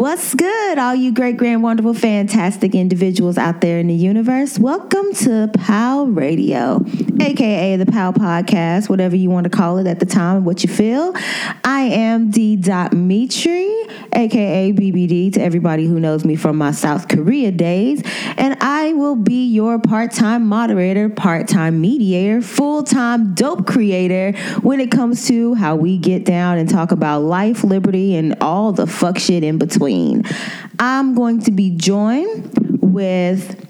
What's good, all you great, grand, wonderful, fantastic individuals out there in the universe? Welcome to POW Radio, aka the POW Podcast, whatever you want to call it at the time, what you feel. I am D. Mitri, aka BBD, to everybody who knows me from my South Korea days, and I will be your part time moderator, part time mediator, full time dope creator when it comes to how we get down and talk about life, liberty, and all the fuck shit in between between. I'm going to be joined with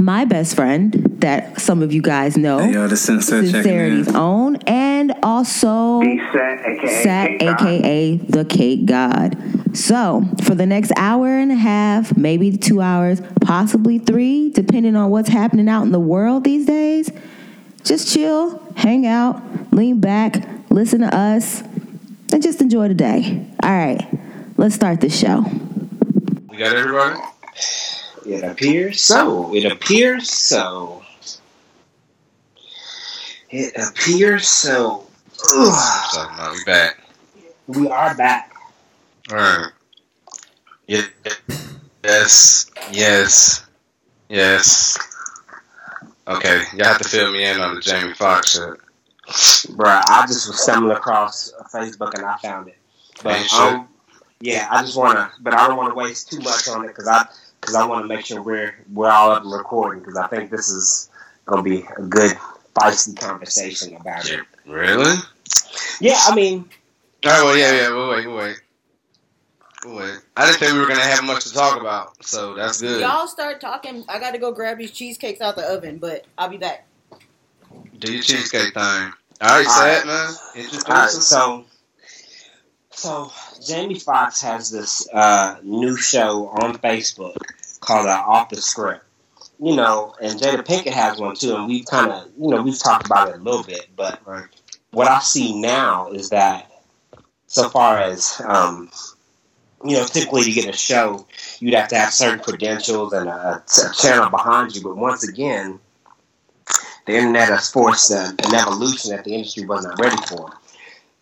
my best friend that some of you guys know, hey, yo, the Sincerity's own, and also Sat, aka, Sat, aka the Cake God. So, for the next hour and a half, maybe two hours, possibly three, depending on what's happening out in the world these days, just chill, hang out, lean back, listen to us, and just enjoy the day. All right. Let's start the show. We got everybody? It appears so. It appears so. It appears so. Ugh. So, no, we back. We are back. All right. Yeah. Yes. Yes. Yes. Okay, y'all have to fill me in on the Jamie Foxx shit. Bruh, I just was stumbling across Facebook and I found it. But um, yeah, I just want to, but I don't want to waste too much on it because I because I want to make sure we're we're all up and recording because I think this is gonna be a good feisty conversation about it. Really? Yeah, I mean, All right. Well, yeah, yeah. We'll wait. We'll wait. We'll wait. I didn't think we were gonna have much to talk about, so that's good. Y'all start talking. I got to go grab these cheesecakes out the oven, but I'll be back. Do your cheesecake thing. All right, sad man. All right, so so Jamie Foxx has this uh, new show on Facebook called uh, Off the Script. You know, and Jada Pinkett has one too, and we've kind of, you know, we've talked about it a little bit, but Right. what I see now is that so far as um, you know, typically to get a show, you'd have to have certain credentials and a, a channel behind you. But once again, the internet has forced an evolution that the industry was not ready for.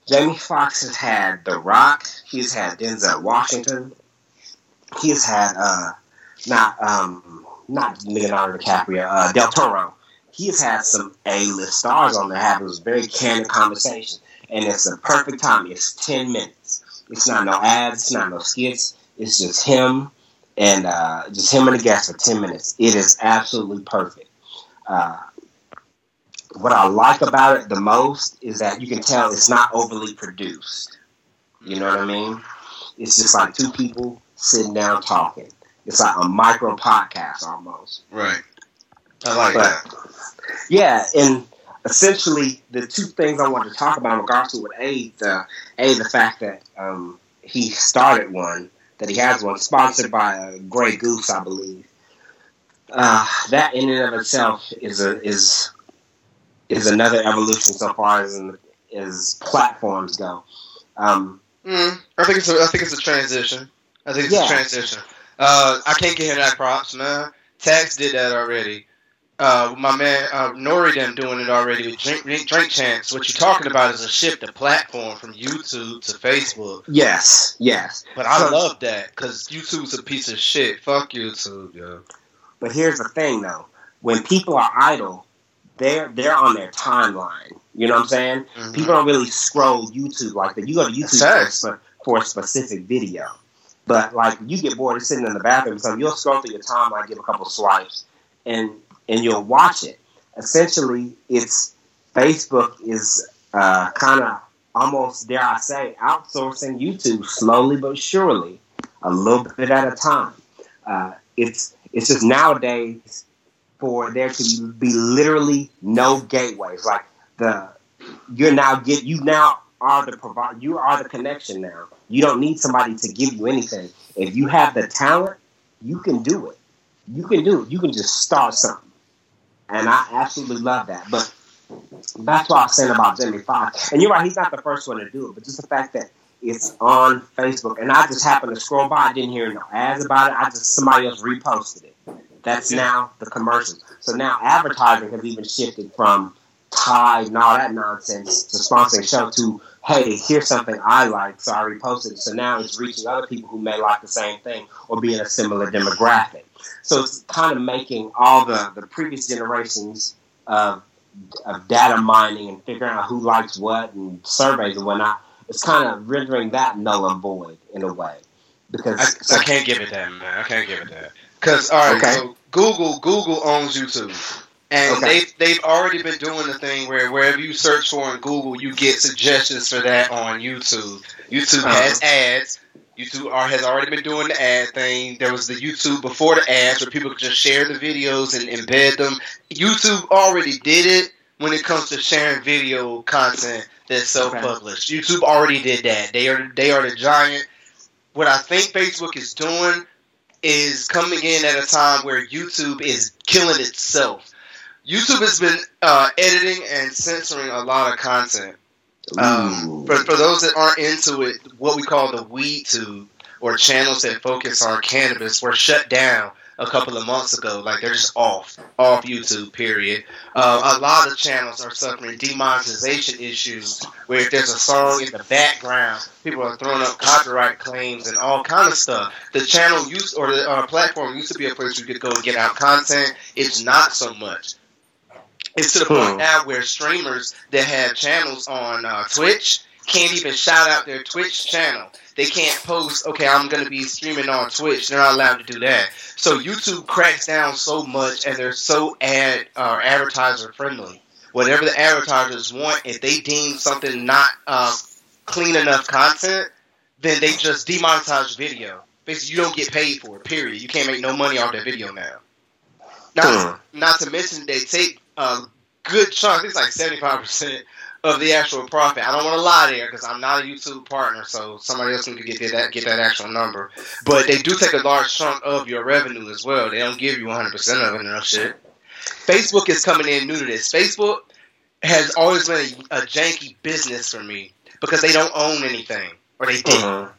Jamie Foxx has had The Rock. He's had Denzel Washington. He's had uh, not um, not Leonardo DiCaprio, uh, Del Toro. He has had some A-list stars on there having this very candid conversation, and it's a perfect time. It's ten minutes. It's not no ads. It's not no skits. It's just him and uh, just him and the guest for ten minutes. It is absolutely perfect. Uh, what I like about it the most is that you can tell it's not overly produced. You know what I mean? It's just like two people sitting down talking. It's like a micro podcast almost. Right. I like But- that. Yeah, and essentially the two things I wanted to talk about in regards to with A, the A, the fact that um, he started one, that he has one sponsored by uh, Grey Goose, I believe. Uh, that in and of itself is a is is another evolution so far as in, as platforms go. Um, Mm, I think it's a, I think it's a transition. I think it's Yeah. a transition. Uh, I can't get him that props, man. Tax did that already. Uh, my man uh, Nori them doing it already with drink, drink, Drink Champs. What you're talking about is a shift of platform from YouTube to Facebook. yes, yes. But I So- love that because YouTube's a piece of shit. Fuck YouTube, yo. But here's the thing, though: when people are idle, they're they're on their timeline. You know what I'm saying? Mhm. People don't really scroll YouTube like that. You go to YouTube for, for, a specific video. But like you get bored of sitting in the bathroom or something, you'll scroll through your timeline, give a couple swipes, and and you'll watch it. Essentially, it's Facebook is uh, kind of almost dare I say outsourcing YouTube slowly but surely, a little bit at a time. Uh, it's it's just nowadays for there to be literally no gateways. Like the you're now get you now are the provide you are the connection now. You don't need somebody to give you anything. If you have the talent, you can do it. You can do it. You can just start something. And I absolutely love that. But that's what I was saying about Jimmy Foxx. And you're right, he's not the first one to do it, but just the fact that it's on Facebook and I just happened to scroll by, I didn't hear no ads about it. I just somebody else reposted it. That's now the commercials. So now advertising has even shifted from Tide and all that nonsense to sponsor a show to hey, here's something I like, so I reposted it. So now it's reaching other people who may like the same thing or be in a similar demographic. So it's kind of making all the, the previous generations of, of data mining and figuring out who likes what and surveys and whatnot. It's kind of rendering that null and void in a way. Because I, I can't give it that, man. I can't give it that. Because all right, Okay. so Google Google owns YouTube, and Okay. they've they've already been doing the thing where wherever you search for in Google, you get suggestions for that on YouTube. YouTube Uh-huh. has ads. YouTube are, has already been doing the ad thing. There was the YouTube before the ads where people could just share the videos and embed them. YouTube already did it when it comes to sharing video content that's self-published. YouTube already did that. They are they are the giant. What I think Facebook is doing is coming in at a time where YouTube is killing itself. YouTube has been uh, editing and censoring a lot of content. Um, for, for those that aren't into it, what we call the weed tube or channels that focus on cannabis were shut down a couple of months ago. Like they're just off, off YouTube. Period. Uh, a lot of channels are suffering demonetization issues, where if there's a song in the background, people are throwing up copyright claims and all kind of stuff. The channel used or the uh, platform used to be a place you could go and get out content. It's not so much. It's to the point Hmm. now where streamers that have channels on uh, Twitch can't even shout out their Twitch channel. They can't post, okay, I'm going to be streaming on Twitch. They're not allowed to do that. So YouTube cracks down so much, and they're so ad uh, advertiser friendly. Whatever the advertisers want, if they deem something not uh, clean enough content, then they just demonetize video. Basically, you don't get paid for it. Period. You can't make no money off that video now. Not, Hmm. not to mention they take a good chunk. It's like seventy five percent of the actual profit. I don't want to lie there because I'm not a YouTube partner, so somebody else can get that get that actual number. But they do take a large chunk of your revenue as well. They don't give you 100 percent of it and no shit. Facebook is coming in new to this. Facebook has always been a, a janky business for me because they don't own anything or they didn't. Mhm.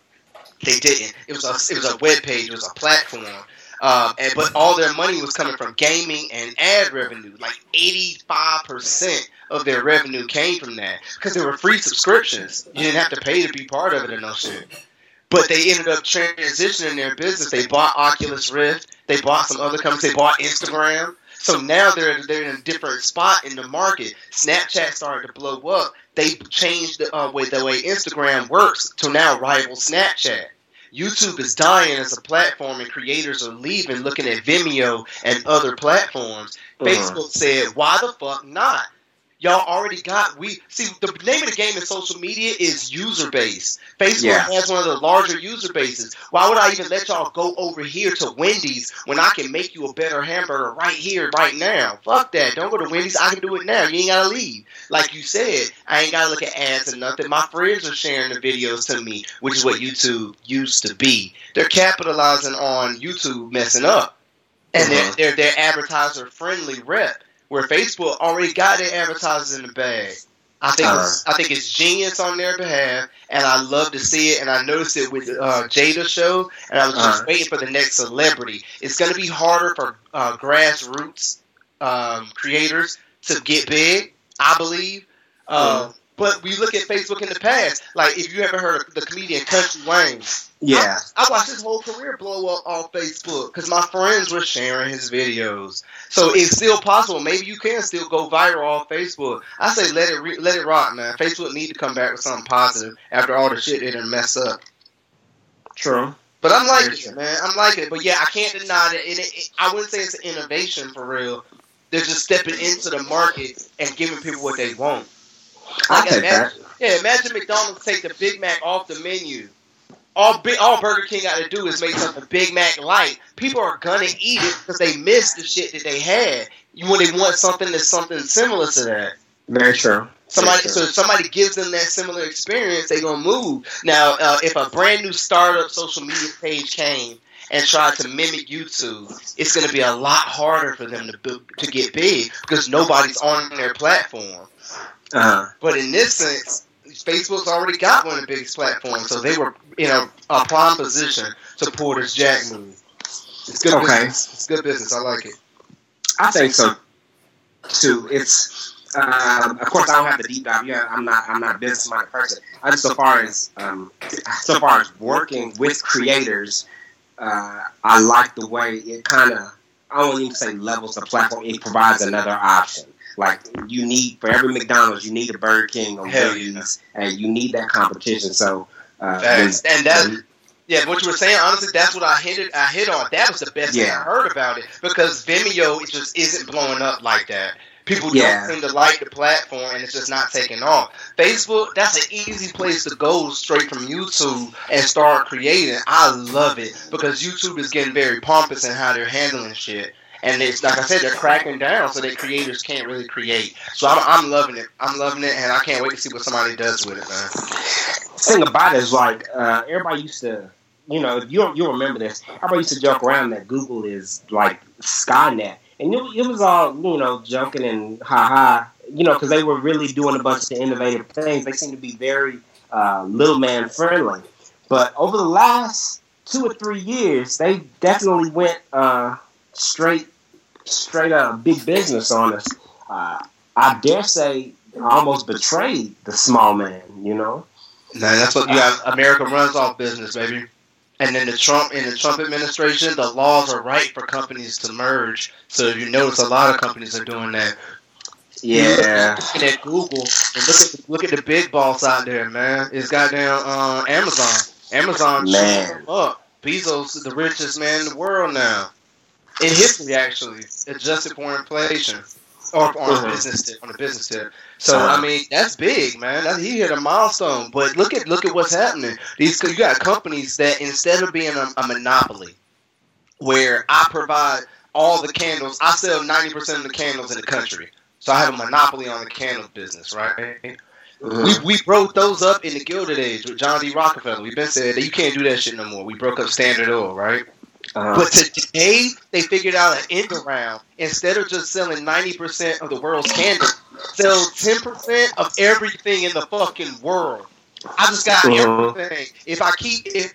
They didn't. It was a it was a web page. It was a platform. Um, and but all their money was coming from gaming and ad revenue. Like eighty five percent of their revenue came from that because there were free subscriptions. You didn't have to pay to be part of it or no shit. But they ended up transitioning their business. They bought Oculus Rift. They bought some other companies. They bought Instagram. So now they're they're in a different spot in the market. Snapchat started to blow up. They changed the uh, way the way Instagram works to now rival Snapchat. YouTube is dying as a platform, and creators are leaving, looking at Vimeo and other platforms. Mhm. Facebook said, "Why the fuck not?" Y'all already got we see the name of the game in social media is user base. Facebook Yeah. has one of the larger user bases. Why would I even let y'all go over here to Wendy's when I can make you a better hamburger right here, right now? Fuck that. Don't go to Wendy's. I can do it now. You ain't gotta leave. Like you said, I ain't gotta look at ads and nothing. My friends are sharing the videos to me, which is what YouTube used to be. They're capitalizing on YouTube messing up. And they're, Mhm. they're advertiser friendly rep where Facebook already got their advertisers in the bag. I think it's, I think it's genius on their behalf, and I love to see it. And I noticed it with uh, Jada show, and I was just Uh-huh. waiting for the next celebrity. It's going to be harder for uh, grassroots um, creators to get big, I believe. Uh, Uh-huh. But we look at Facebook in the past, like if you ever heard of the comedian Country Wayne, Yeah. I watched his whole career blow up on Facebook because my friends were sharing his videos. So it's still possible. Maybe you can still go viral on Facebook. I say let it re- let it rock, man. Facebook need to come back with something positive after all the shit they done messed up. True. But I'm like it, man. I'm like it. But yeah, I can't deny that. It, it, it- I wouldn't say it's an innovation for real. They're just stepping into the market and giving people what they want. I Like, take that. yeah, imagine McDonald's take the Big Mac off the menu. All big, all Burger King got to do is make something Big Mac light. People are gonna eat it because they miss the shit that they had. You when they want something that's something similar to that. Very true. Somebody, Very so if somebody gives them that similar experience, they gonna move. Now, uh, if a brand new startup social media page came and tried to mimic YouTube, it's gonna be a lot harder for them to bu- to get big because nobody's on their platform. Uh-huh. But in this sense, Facebook's already got one of the biggest platforms, so they were in a, a prime position to pull this jack move. It's good Okay. business. It's good business. I like it. I think so too. It's um, of course, I don't have the deep dive. Yeah, I'm not. I'm not a business minded person. I just so far as um, so far as working with creators, uh, I like the way it kind of. I don't even say levels the platform. It provides another option. Like you need for every McDonald's, you need a Burger King or Hell Wendy's, and you need that competition. So, uh, Facts. And that- Yeah, what you were saying, honestly, that's what I hinted. I hit on. That was the best thing I heard about it because Vimeo it just isn't blowing up like that. People Yeah. don't seem to like the platform, and it's just not taking off. Facebook, that's an easy place to go straight from YouTube and start creating. I love it because YouTube is getting very pompous in how they're handling shit. And it's like I said, they're cracking down so that creators can't really create. So I'm, I'm loving it. I'm loving it, and I can't wait to see what somebody does with it, man. thing about it is like uh, everybody used to, you know, you you remember this, everybody used to joke around that Google is like Skynet, and it, it was all you know joking and ha ha, you know, because they were really doing a bunch of innovative things. They seem to be very uh, little man friendly, but over the last two or three years, they definitely went uh, straight straight up big business on us. Uh, I dare say almost betrayed the small man, you know. No, that's what you got. America runs off business, baby. And then the Trump in the Trump administration, the laws are right for companies to merge. So you notice, a lot of companies are doing that. Yeah. Looking at Google and look at look at the big boss out there, man. It's goddamn uh, Amazon. Amazon man. up. Bezos is the richest man in the world now. In history, actually, adjusted for inflation or on a business tip. On a business tip. So I mean, that's big, man. That, he hit a milestone. But look at look at what's happening. These you got companies that instead of being a, a monopoly, where I provide all the candles, I sell ninety percent of the candles in the country. So I have a monopoly on the candle business, right? Mhm. We, we broke those up in the Gilded Age with John D. Rockefeller. We've been said that you can't do that shit no more. We broke up Standard Oil, right? Uh, But today they figured out an end around. Instead of just selling ninety percent of the world's candy, sell ten percent of everything in the fucking world. I just got Mhm. everything. If I keep if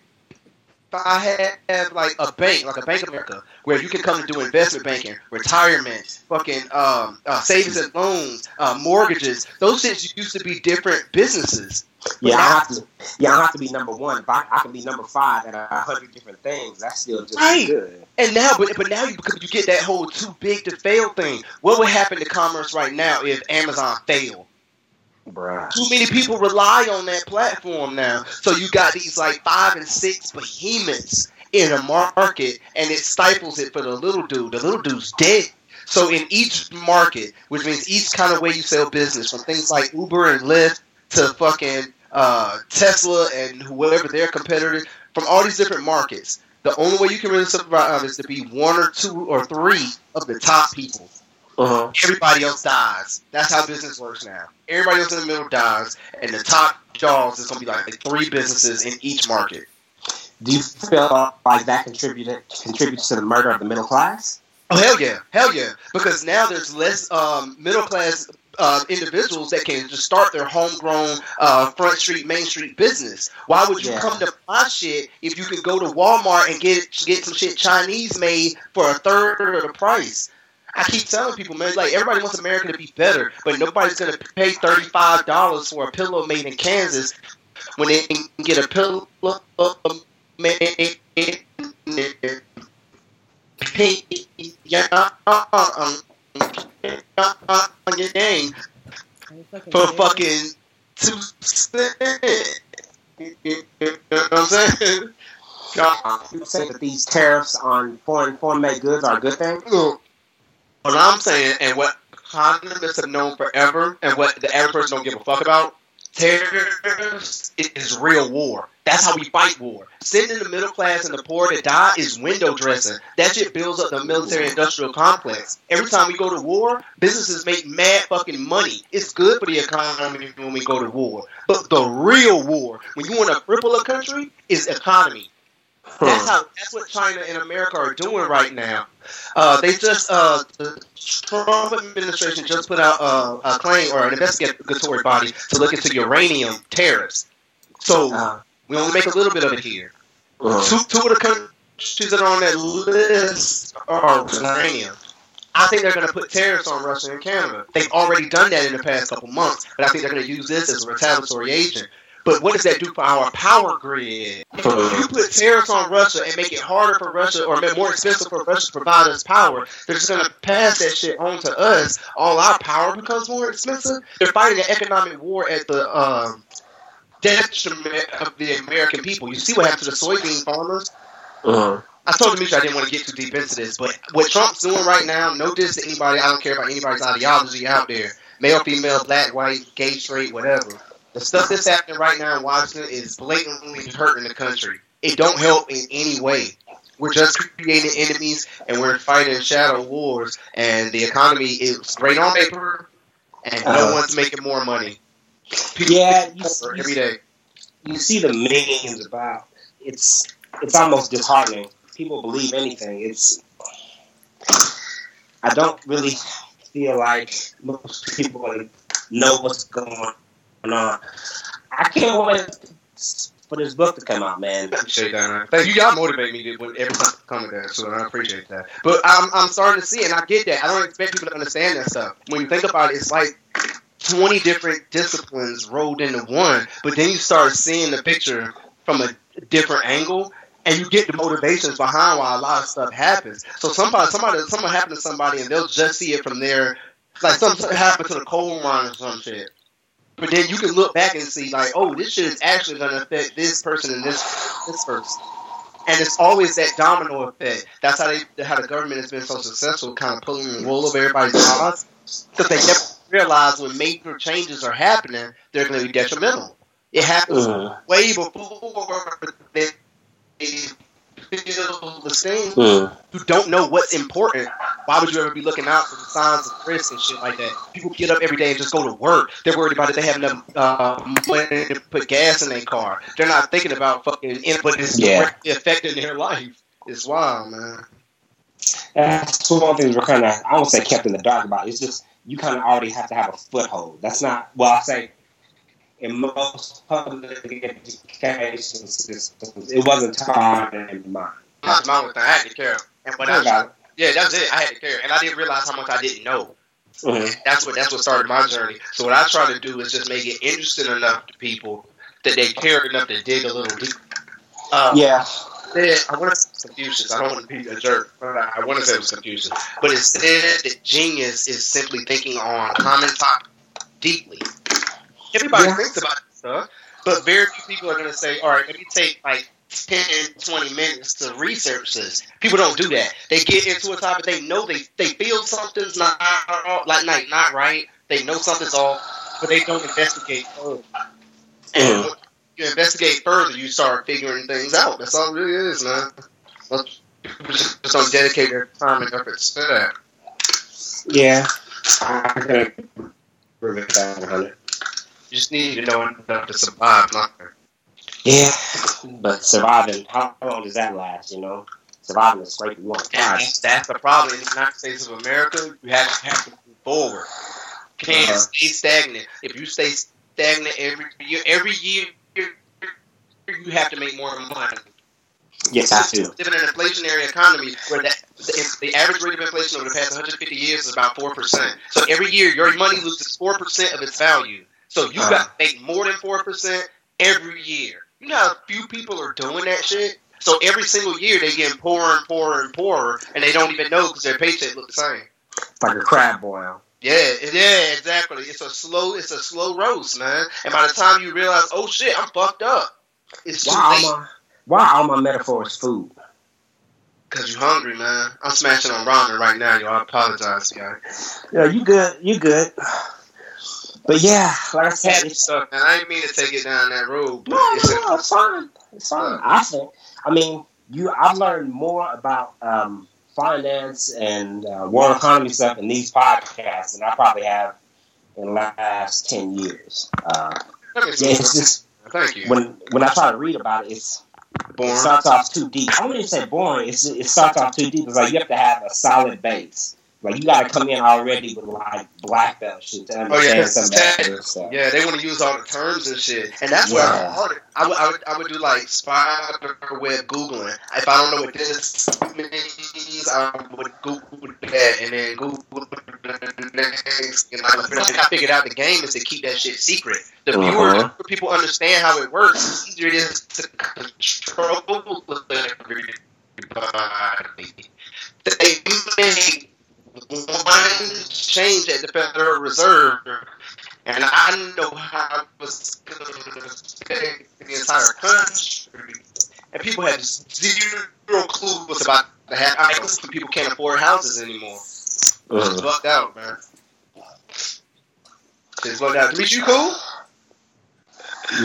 I have like a bank, like a Bank of America, where you can come and do investment banking, retirement, fucking um, uh, savings and loans, uh, mortgages, those things used to be different businesses. Yeah, I have to. Yeah, I have to be number one. I, I can be number five at a hundred different things, that's still just Right. good. And now, but, but now you because you get that whole too big to fail thing. What would happen to commerce right now if Amazon failed? Bruh. Too many people rely on that platform now. So you got these like five and six behemoths in a market, and it stifles it for the little dude. The little dude's dead. So in each market, which means each kind of way you sell business, from things like Uber and Lyft to fucking uh, Tesla and whoever their competitors, from all these different markets, the only way you can really survive is to be one or two or three of the top people Uh-huh. everybody else dies. That's how business works now. Everybody else in the middle dies, and the top jaws is gonna be like, like three businesses in each market. Do you feel like that contributed contributes to the murder of the middle class? Oh hell yeah, hell yeah! Because now there's less um, middle class uh, individuals that can just start their homegrown uh, front street, main street business. Why would you Yeah. come to my shit if you can go to Walmart and get get some shit Chinese made for a third of the price? I keep telling people, man, like everybody wants America to be better, but nobody's gonna pay thirty five dollars for a pillow made in Kansas when they can get a pillow made in on your name for fucking two cents. You know what I'm saying? You say that these tariffs on foreign foreign made goods are a good thing. What I'm saying and what economists have known forever and what the average person don't give a fuck about, tariffs is real war. That's how we fight war. Sending the middle class and the poor to die is window dressing. That shit builds up the military industrial complex. Every time we go to war, businesses make mad fucking money. It's good for the economy when we go to war. But the real war, when you want to cripple a country, is economy. That's how. That's what China and America are doing right now. Uh, they just uh, the Trump administration just put out uh, a claim or an investigatory body to look into uranium tariffs. So Uh, we only make a little bit of it here. uh, Two two of the countries that are on that list are uranium. I think they're going to put tariffs on Russia and Canada. They've already done that in the past couple months, but I think they're going to use this as a retaliatory agent. But what does that do for our power grid? If you put tariffs on Russia and make it harder for Russia or make more expensive for Russia to provide us power, they're just going to pass that shit on to us. All our power becomes more expensive. They're fighting an economic war at the um, detriment of the American people. You see what happened to the soybean farmers? Uh-huh. I told Demetri I didn't want to get too deep into this, but what Trump's doing right now, no diss to anybody. I don't care about anybody's ideology out there. Male, female, black, white, gay, straight, whatever. The stuff that's happening right now in Washington is blatantly hurting the country. It don't help in any way. We're just creating enemies and we're fighting shadow wars. And the economy is great on paper, and no Uh-huh. one's making more money. People Yeah, you, you, every day. you see the memes about it's it's almost disheartening. People believe anything. It's I don't really feel like most people know what's going on. Uh, I can't wait for this book to come out, man. Appreciate that, man. Thank you. Y'all motivate me to, every time come with so I appreciate that. But I'm, I'm starting to see, it, and I get that. I don't expect people to understand that stuff. When you think about it, it's like 20 different disciplines rolled into one, but then you start seeing the picture from a different angle, and you get the motivations behind why a lot of stuff happens. So somebody, somebody, something happened to somebody, and they'll just see it from there. like something happened to the coal mine or some shit. But then you can look back and see, like, oh, this shit is actually going to affect this person and this this person. And it's always that domino effect. That's how they, how the government has been so successful, kind of pulling the wool over everybody's eyes, because they never realize when major changes are happening, they're going to be detrimental. It happens Mm, way before they feel the sting mm. you don't know what's important, why would you ever be looking out for the signs of risk and shit like that? People get up every day and just go to work. They're worried about it. They have enough uh, money to put gas in their car. They're not thinking about fucking input is Yeah. directly affecting their life. It's wild, man. That's one thing we're kind of, I won't say kept in the dark about. It's just you kind of already have to have a foothold. That's not, well, I say in most public education systems, it wasn't taught in mine. That's my thing. I had to care. And I was, yeah, that's it. I had to care, and I didn't realize how much I didn't know. Mhm. That's what that's what started my journey. So what I try to do is just make it interesting enough to people that they care enough to dig a little deep. Um, Yeah. said, I want to say Confucius. I don't want to be a jerk, but I, I want to say it was Confucius. But it said that genius is simply thinking on common topic deeply. Everybody Yeah. thinks about this stuff, but very few people are going to say, all right, let me take like 10, 20 minutes to research this. People don't do that. They get into a topic, they know they, they feel something's not, like, not, not right. They know something's off, but they don't investigate further. And Mhm. you investigate further, you start figuring things out. That's all it really is, man. Most people just don't dedicate their time and efforts to that. Yeah. I can agree with that 100. You just need to know enough to survive. Not Yeah. But surviving, how long does that last, you know? Surviving is scrape you want that's, that's the problem in the United States of America. You have to, have to move forward. You can't Uh-huh. stay stagnant. If you stay stagnant every year, every year you have to make more money. Yes, I do. live in an inflationary economy where that the, the average rate of inflation over the past 150 years is about four percent. So every year your money loses four percent of its value. So you uh-huh. got to make more than four percent every year. You know how few people are doing that shit. So every single year they getting poorer and poorer and poorer, and they don't even know because their paycheck look the same. It's like a crab boil. Yeah, yeah, exactly. It's a slow, it's a slow roast, man. And by the time you realize, oh shit, I'm fucked up. It's too Why late. all my, why all my metaphors food? Cause you're hungry, man. I'm smashing on ramen right now, yo. I apologize, guys. Yeah, you good. You good. But yeah, like I said, it's, stuff, man. I didn't mean to take it down that road, but no, it's no, it's fine. It's fine. I think. I mean, you. I've learned more about um, finance and uh, world economy stuff in these podcasts than I probably have in the last ten years. Uh, yeah, it's just Thank you. when when I try to read about it, it's it starts off too deep. I wouldn't even say boring. It's it starts off too deep. It's like you have to have a solid base. Like you got to come in already with like black belt shit to Oh yeah, understand some that stuff. yeah. They want to use all the terms and shit, and that's where I started. I would, I would, I would do like spider web googling. If I don't know what this means, I would Google that and then Google the next. You know, I figured out the game is to keep that shit secret. The Uh-huh. viewers, people understand how it works. The easier it is to control everybody. They made one change at the Federal Reserve, and I know how it was going to affect the entire country. And people had zero clue what's about to happen. I mean, some people can't afford houses anymore. It's Mhm. fucked out, man. It's fucked out. Demetri, you cool?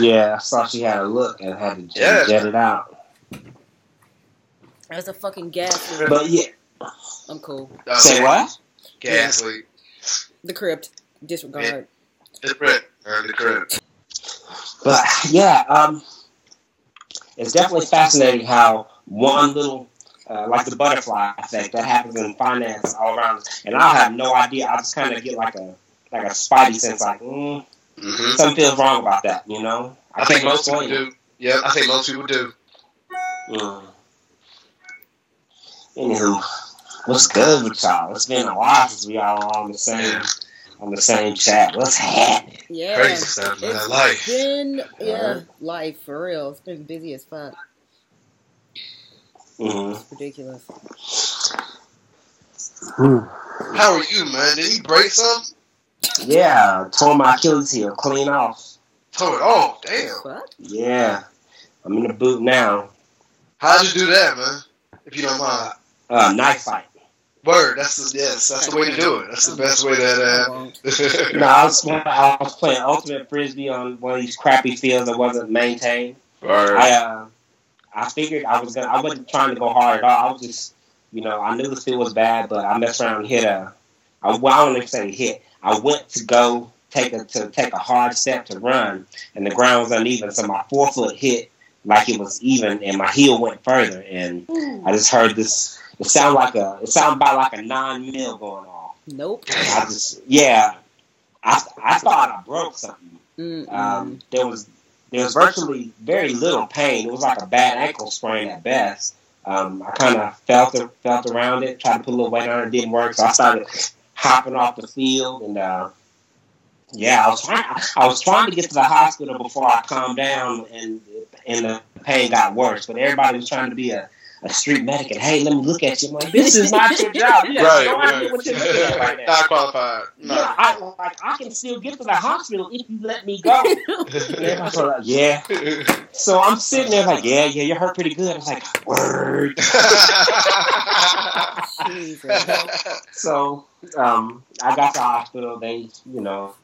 Yeah, I saw she had a look and had to Yeah. jet it out. That's a fucking gas. But yeah, I'm cool. say what? Gas leak. The crypt. Disregard. The crypt. Uh, the crypt. But yeah, um, it's definitely fascinating how one little, uh, like the butterfly effect, that happens in finance all around, and I'll have no idea. I just kind of get like a like a spidey sense, like mm, Mm-hmm. something feels wrong about that, you know. I think can't most people do. Yeah, I think most people do. Mm. Anywho, what's good with y'all? It's been a while since we all on the same on the same chat. What's happening? Yeah. Crazy stuff, man. It's Life. been yeah, life for real. It's been busy as fuck. Mm-hmm. It's ridiculous. How are you, man? Did you break something? Yeah, tore my Achilles heel clean off. Tore it off. Damn. What? Yeah, I'm in the boot now. How'd you do that, man? If you don't mind. Uh, knife fight. Word. That's the yes. That's the way to do it. That's the best way I that. won't. Uh, No, I was, I was playing ultimate frisbee on one of these crappy fields that wasn't maintained. Word. I uh, I figured I was gonna. I wasn't trying to go hard at all. I was just, you know, I knew the field was bad, but I messed around and hit a. I, well, I don't even say hit. I went to go take a to take a hard step to run, and the ground was uneven, so my forefoot hit like it was even, and my heel went further, and I just heard this. It sounded like a. It sounded about like a nine mil going off. Nope. I just, yeah, I I thought I broke something. Um, there was there was virtually very little pain. It was like a bad ankle sprain at best. Um, I kind of felt felt around it, tried to put a little weight on it, it didn't work. So I started hopping off the field, and uh, yeah, I was trying. I was trying to get to the hospital before I calmed down, and and the pain got worse. But everybody was trying to be a, a street medic, and hey, let me look at you. I'm like, this is not your job. You right. no idea right. what you're looking at right now. Not qualified. No. Yeah, I, like I can still get to the hospital if you let me go. And everybody's like, yeah. So I'm sitting there like, yeah, yeah, you hurt pretty good. I was like, word. So um, I got to the hospital. They, you know,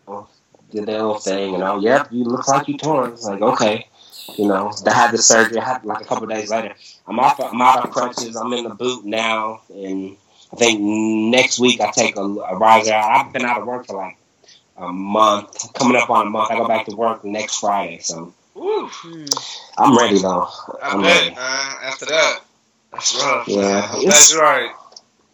did their little thing, and oh, yep, you look like you torn. It's like, okay, you know, they had the surgery. I had like a couple days later. I'm off. I'm out of crutches. I'm in the boot now, and I think next week I take a, a riser out. I've been out of work for like a month, coming up on a month. I go back to work next Friday, so Woo. Hmm. I'm ready though. I I'm bet, ready. man. After that, that's rough. Yeah, that's right.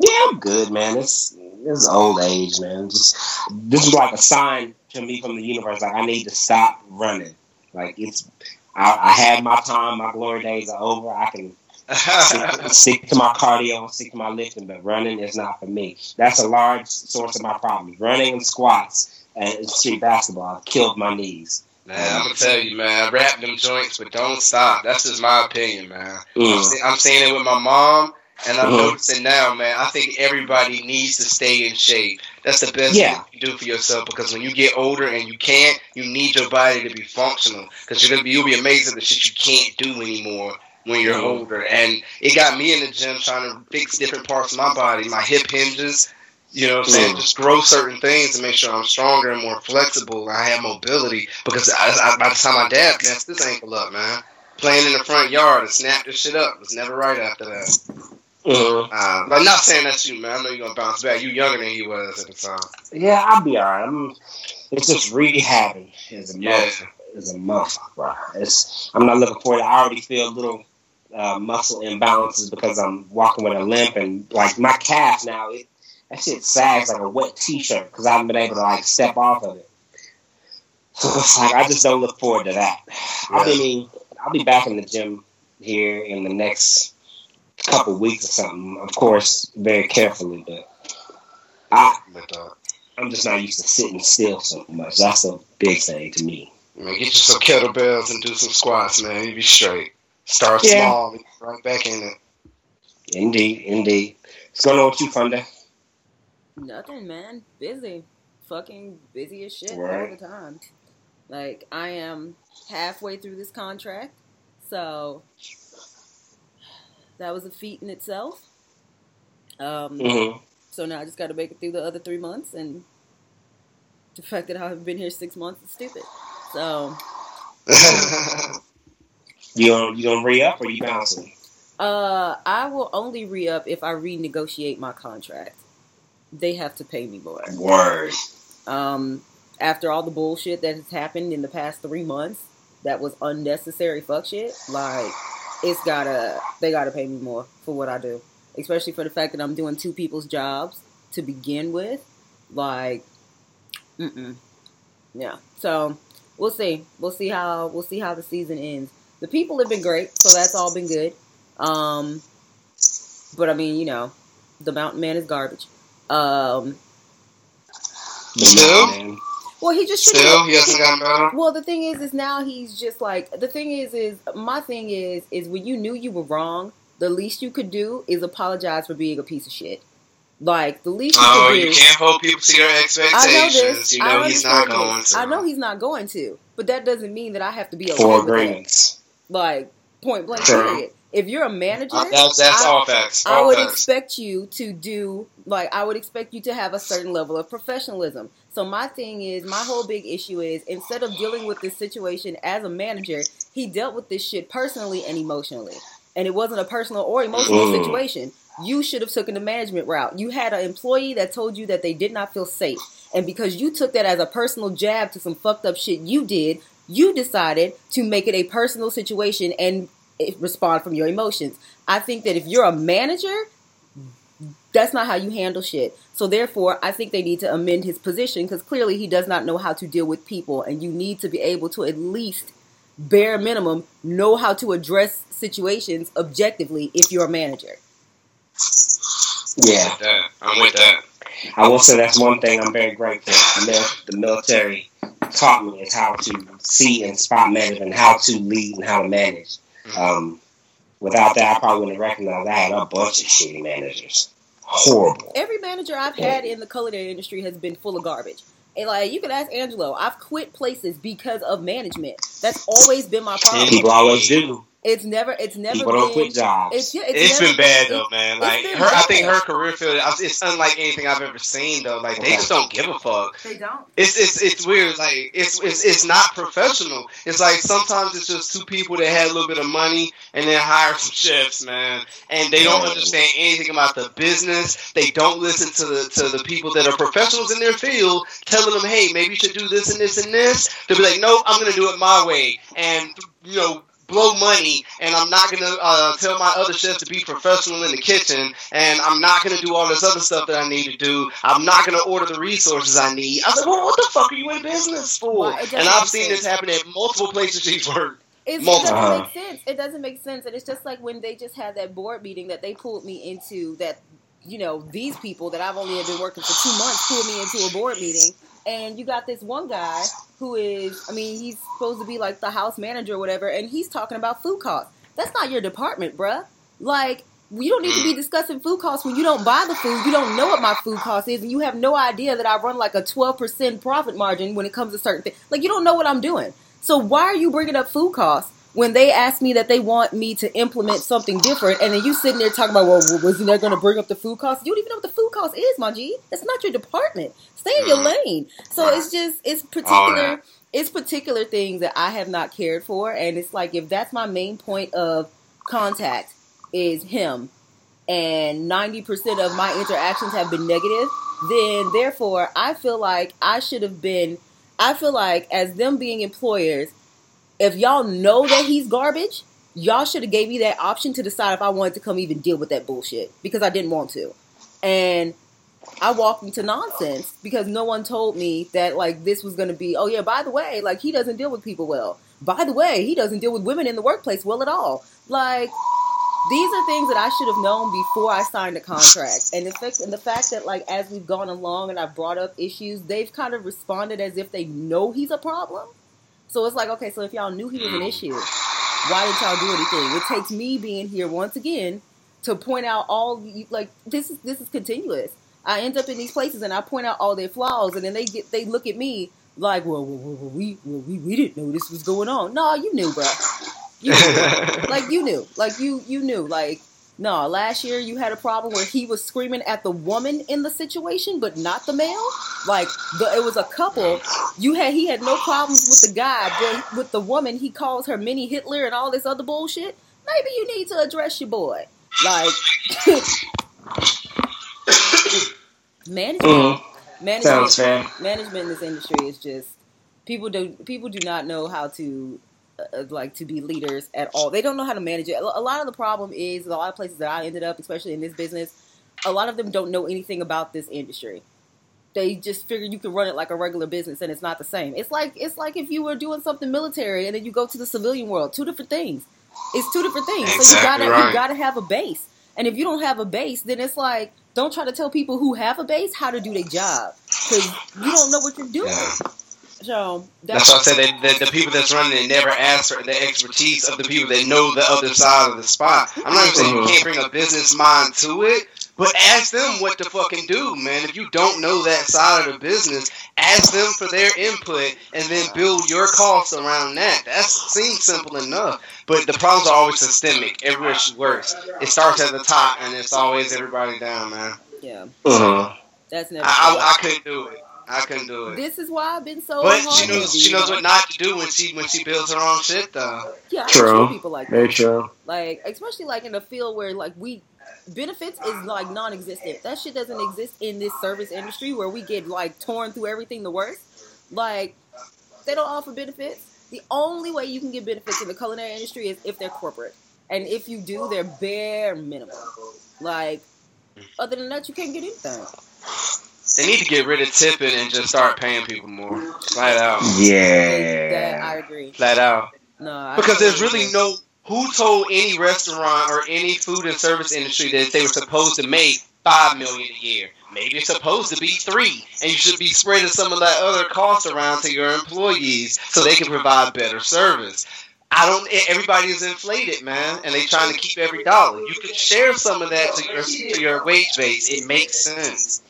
Yeah, I'm good, man. It's it's old age, man. Just this is like a sign to me from the universe. Like I need to stop running. Like it's, I, I had my time. My glory days are over. I can stick, stick to my cardio, stick to my lifting, but running is not for me. That's a large source of my problems. Running and squats and street basketball have killed my knees. Man, I'm gonna tell you, man. Wrap them joints, but don't stop. That's just my opinion, man. I'm, Mm. see- I'm seeing it with my mom, and I'm Mhm. noticing now, man. I think everybody needs to stay in shape. That's the best Yeah. thing you can do for yourself because when you get older and you can't, you need your body to be functional. Because you're gonna be, you'll be amazed at the shit you can't do anymore when you're Mhm. older. And it got me in the gym trying to fix different parts of my body, my hip hinges. You know what I'm saying? Mm. Just grow certain things to make sure I'm stronger and more flexible. And I have mobility because I, I, by the time my dad messed this ankle up, man, playing in the front yard and snapped this shit up was never right after that. Mhm. Uh, but I'm not saying that's you, man. I know you're gonna bounce back. You're younger than he was at the time. Yeah, I'll be alright. I'm. It's just rehabbing is a Yeah. motherfucker. Is a motherfucker. Bro. It's. I'm not looking for it. I already feel little uh, muscle imbalances because I'm walking with a limp and like my calf now. It that shit sags like a wet t-shirt because I haven't been able to like step off of it. So it's like I just don't look forward to that. I'll be. I'll be back in the gym here in the next couple weeks or something. Of course, very carefully, but I, But uh, I'm just not used to sitting still so much. That's a big thing to me. man, get you some kettlebells and do some squats, man. You be straight. Start Yeah. small, and get right back in it. Indeed, indeed. What's going on with you, Funday? Nothing, man. Busy. Fucking busy as shit all Right. the time. Like, I am halfway through this contract, so that was a feat in itself. Um, Mm-hmm. So now I just got to make it through the other three months, and the fact that I haven't been here six months is stupid. So, You don't you gonna re up or you bouncing? uh, I will only re up if I renegotiate my contract. They have to pay me more. Word. Um, after all the bullshit that has happened in the past three months, that was unnecessary fuck shit. Like, it's gotta, they gotta pay me more for what I do, especially for the fact that I'm doing two people's jobs to begin with. Like, mm mm. yeah. So we'll see. We'll see how we'll see how the season ends. The people have been great, so that's all been good. Um, but I mean, you know, the mountain man is garbage. Um, Still? Man. Well, he just should Still, he hasn't gotten better. Well, the thing is, is now he's just like the thing is, is my thing is, is when you knew you were wrong, the least you could do is apologize for being a piece of shit. Like the least you Oh, could do. you can't hold people to your expectations. I know expectations. this. You I know he's not going this. to. I know he's not going to, but that doesn't mean that I have to be okay Four with agreements. Like point blank. True. Period. If you're a manager, Uh, that's that's I- all facts. I would expect you to do like I would expect you to have a certain level of professionalism. So my thing is, my whole big issue is instead of dealing with this situation as a manager, he dealt with this shit personally and emotionally, and it wasn't a personal or emotional Mm. situation. You should have taken the management route. You had an employee that told you that they did not feel safe, and because you took that as a personal jab to some fucked up shit you did, you decided to make it a personal situation and respond from your emotions. I think that if you're a manager, that's not how you handle shit. So therefore, I think they need to amend his position because clearly he does not know how to deal with people, and you need to be able to at least bare minimum know how to address situations objectively if you're a manager. Yeah. I'm with that. I will say that's one thing I'm very grateful. The, mil- the military taught me is how to see and spot management, how to lead and how to manage. Um, without that, I probably wouldn't have recognized I had a bunch of shitty managers. Horrible. Every manager I've had in the culinary industry has been full of garbage. And like you could ask Angelo, I've quit places because of management. That's always been my problem. People always do. It's never, it's never People been. quit jobs. It's, yeah, It's never been bad it- though, man. Like been her, I think her career field, it's unlike anything I've ever seen though. Like they just don't give a fuck. They don't. It's it's it's weird. Like it's it's it's not professional. It's like sometimes it's just two people that had a little bit of money and then hire some chefs, man. And they don't understand anything about the business. They don't listen to the to the people that are professionals in their field, telling them, hey, maybe you should do this and this and this. They'll be like, nope, I'm gonna do it my way, and you know. Blow money, and I'm not gonna uh, tell my other chefs to be professional in the kitchen, and I'm not gonna do all this other stuff that I need to do. I'm not gonna order the resources I need. I was like, well, what the fuck are you in business for? Why? And I've seen sense. this happen at multiple places she's worked. It doesn't Uh-huh. make sense. It doesn't make sense, and it's just like when they just had that board meeting that they pulled me into. That you know these people that I've only been working for two months pulled me into a board meeting, and you got this one guy who is, I mean, he's supposed to be like the house manager or whatever, and he's talking about food costs. That's not your department, bruh. Like. You don't need to be mm. discussing food costs when you don't buy the food. You don't know what my food cost is, and you have no idea that I run like a twelve percent profit margin when it comes to certain things. Like you don't know what I'm doing. So why are you bringing up food costs when they ask me that they want me to implement something different, and then you sitting there talking about, well, wasn't that going to bring up the food costs? You don't even know what the food cost is, my G. That's not your department. Stay in your mm. lane. So it's just it's particular. It's particular things that I have not cared for, and it's like if that's my main point of contact is him, and ninety percent of my interactions have been negative, then therefore I feel like I should have been. I feel like as them being employers, if y'all know that he's garbage, y'all should have gave me that option to decide if I wanted to come even deal with that bullshit because I didn't want to. And I walked into nonsense because no one told me that like this was going to be, oh yeah, by the way, like he doesn't deal with people well. By the way, he doesn't deal with women in the workplace well at all. Like these are things that I should have known before I signed the contract. And the fact, and the fact that like as we've gone along and I've brought up issues, they've kind of responded as if they know he's a problem. So it's like, okay, so if y'all knew he was an issue, why didn't y'all do anything? It takes me being here once again to point out all like this is this is continuous. I end up in these places and I point out all their flaws, and then they get they look at me like, well, well, well, we well, we we didn't know this was going on. No, you knew, bro. You knew. like you knew, like you you knew, like no. Last year you had a problem where he was screaming at the woman in the situation, but not the male. Like the, it was a couple. You had he had no problems with the guy, but with the woman he calls her mini Hitler and all this other bullshit. Maybe you need to address your boy. Like management, Mm-hmm. management, Sounds fair. management in this industry is just people do people do not know how to uh, like to be leaders at all. They don't know how to manage it. A lot of the problem is a lot of places that I ended up, especially in this business, a lot of them don't know anything about this industry. They just figure you can run it like a regular business, and it's not the same. It's like it's like if you were doing something military and then you go to the civilian world. Two different things. It's two different things. so you Exactly gotta right. you gotta have a base. And if you don't have a base, then it's like don't try to tell people who have a base how to do their job because you don't know what you're doing. Yeah. So That's why I said that, that the people that's running it never ask for the expertise of the people that know the other side of the spot. I'm not even saying you can't bring a business mind to it, but ask them what to fucking do, man. If you don't know that side of the business, ask them for their input and then build your costs around that. That seems simple enough, but the problems are always systemic. Everywhere she works, it starts at the top and it's always everybody down, man. yeah, Mm-hmm. that's never. I, I, I couldn't do it. I couldn't do it. this is why I've been so. But hard she knows she knows what not to do when she when she builds her own shit though. Yeah, I True. treat people like Very that. true. Like especially like in a field where like we benefits is like non-existent. That shit doesn't exist in this service industry where we get like torn through everything the worst. Like they don't offer benefits. The only way you can get benefits in the culinary industry is if they're corporate, and if you do, they're bare minimum. Like other than that, you can't get anything. They need to get rid of tipping and just start paying people more. Flat out. That I agree. Flat out. No, I Because there's really no who told any restaurant or any food and service industry that they were supposed to make five million a year. Maybe it's supposed to be three, and you should be spreading some of that other cost around to your employees so they can provide better service. I don't. Everybody is inflated, man, and they trying to keep every dollar. You could share some of that to your to your wage base. It makes sense,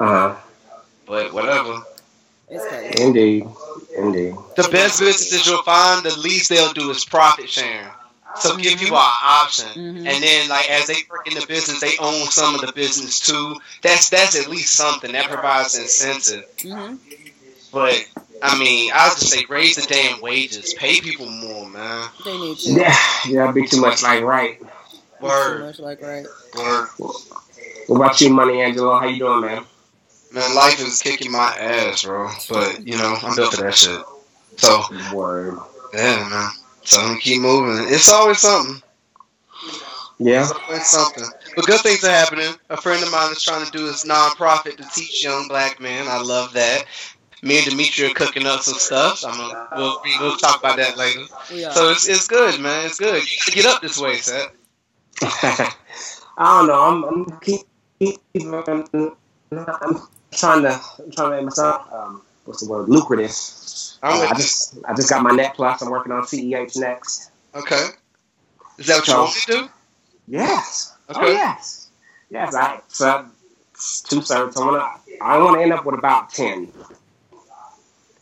Uh huh. but whatever. It's crazy. Indeed. Indeed. The best businesses you'll find, the least they'll do is profit sharing. So give people an option, Mhm. and then like as they work in the business, they own some of the business too. That's that's at least something that provides incentive. hmm But I mean, I'll just say raise the damn wages, pay people more, man. They need to. Yeah. Yeah. That'd be too much like right. Word. Too much like right. word. What about you, Money Angelo? How you doing, man? Man, life is kicking my ass, bro. But you know, I'm built for that shit. So Word. yeah, man. So I'm gonna keep moving. It's always something. Yeah. It's always something. But good things are happening. A friend of mine is trying to do this nonprofit to teach young black men. I love that. Me and Dimitri are cooking up some stuff. I'm gonna, we'll, we'll talk about that later. We are. So it's, it's good, man. It's good. You gotta get up this way, Seth. I don't know. I'm, I'm keep, keep, I'm trying to I'm trying to make myself um, what's the word lucrative. Uh, I just I just got my net plus. I'm working on CEH next. you. Okay. Is that what you So- want to do? Yes. Oh Okay. yes. Yes. I so two thirds. I wanna I want to end up with about ten.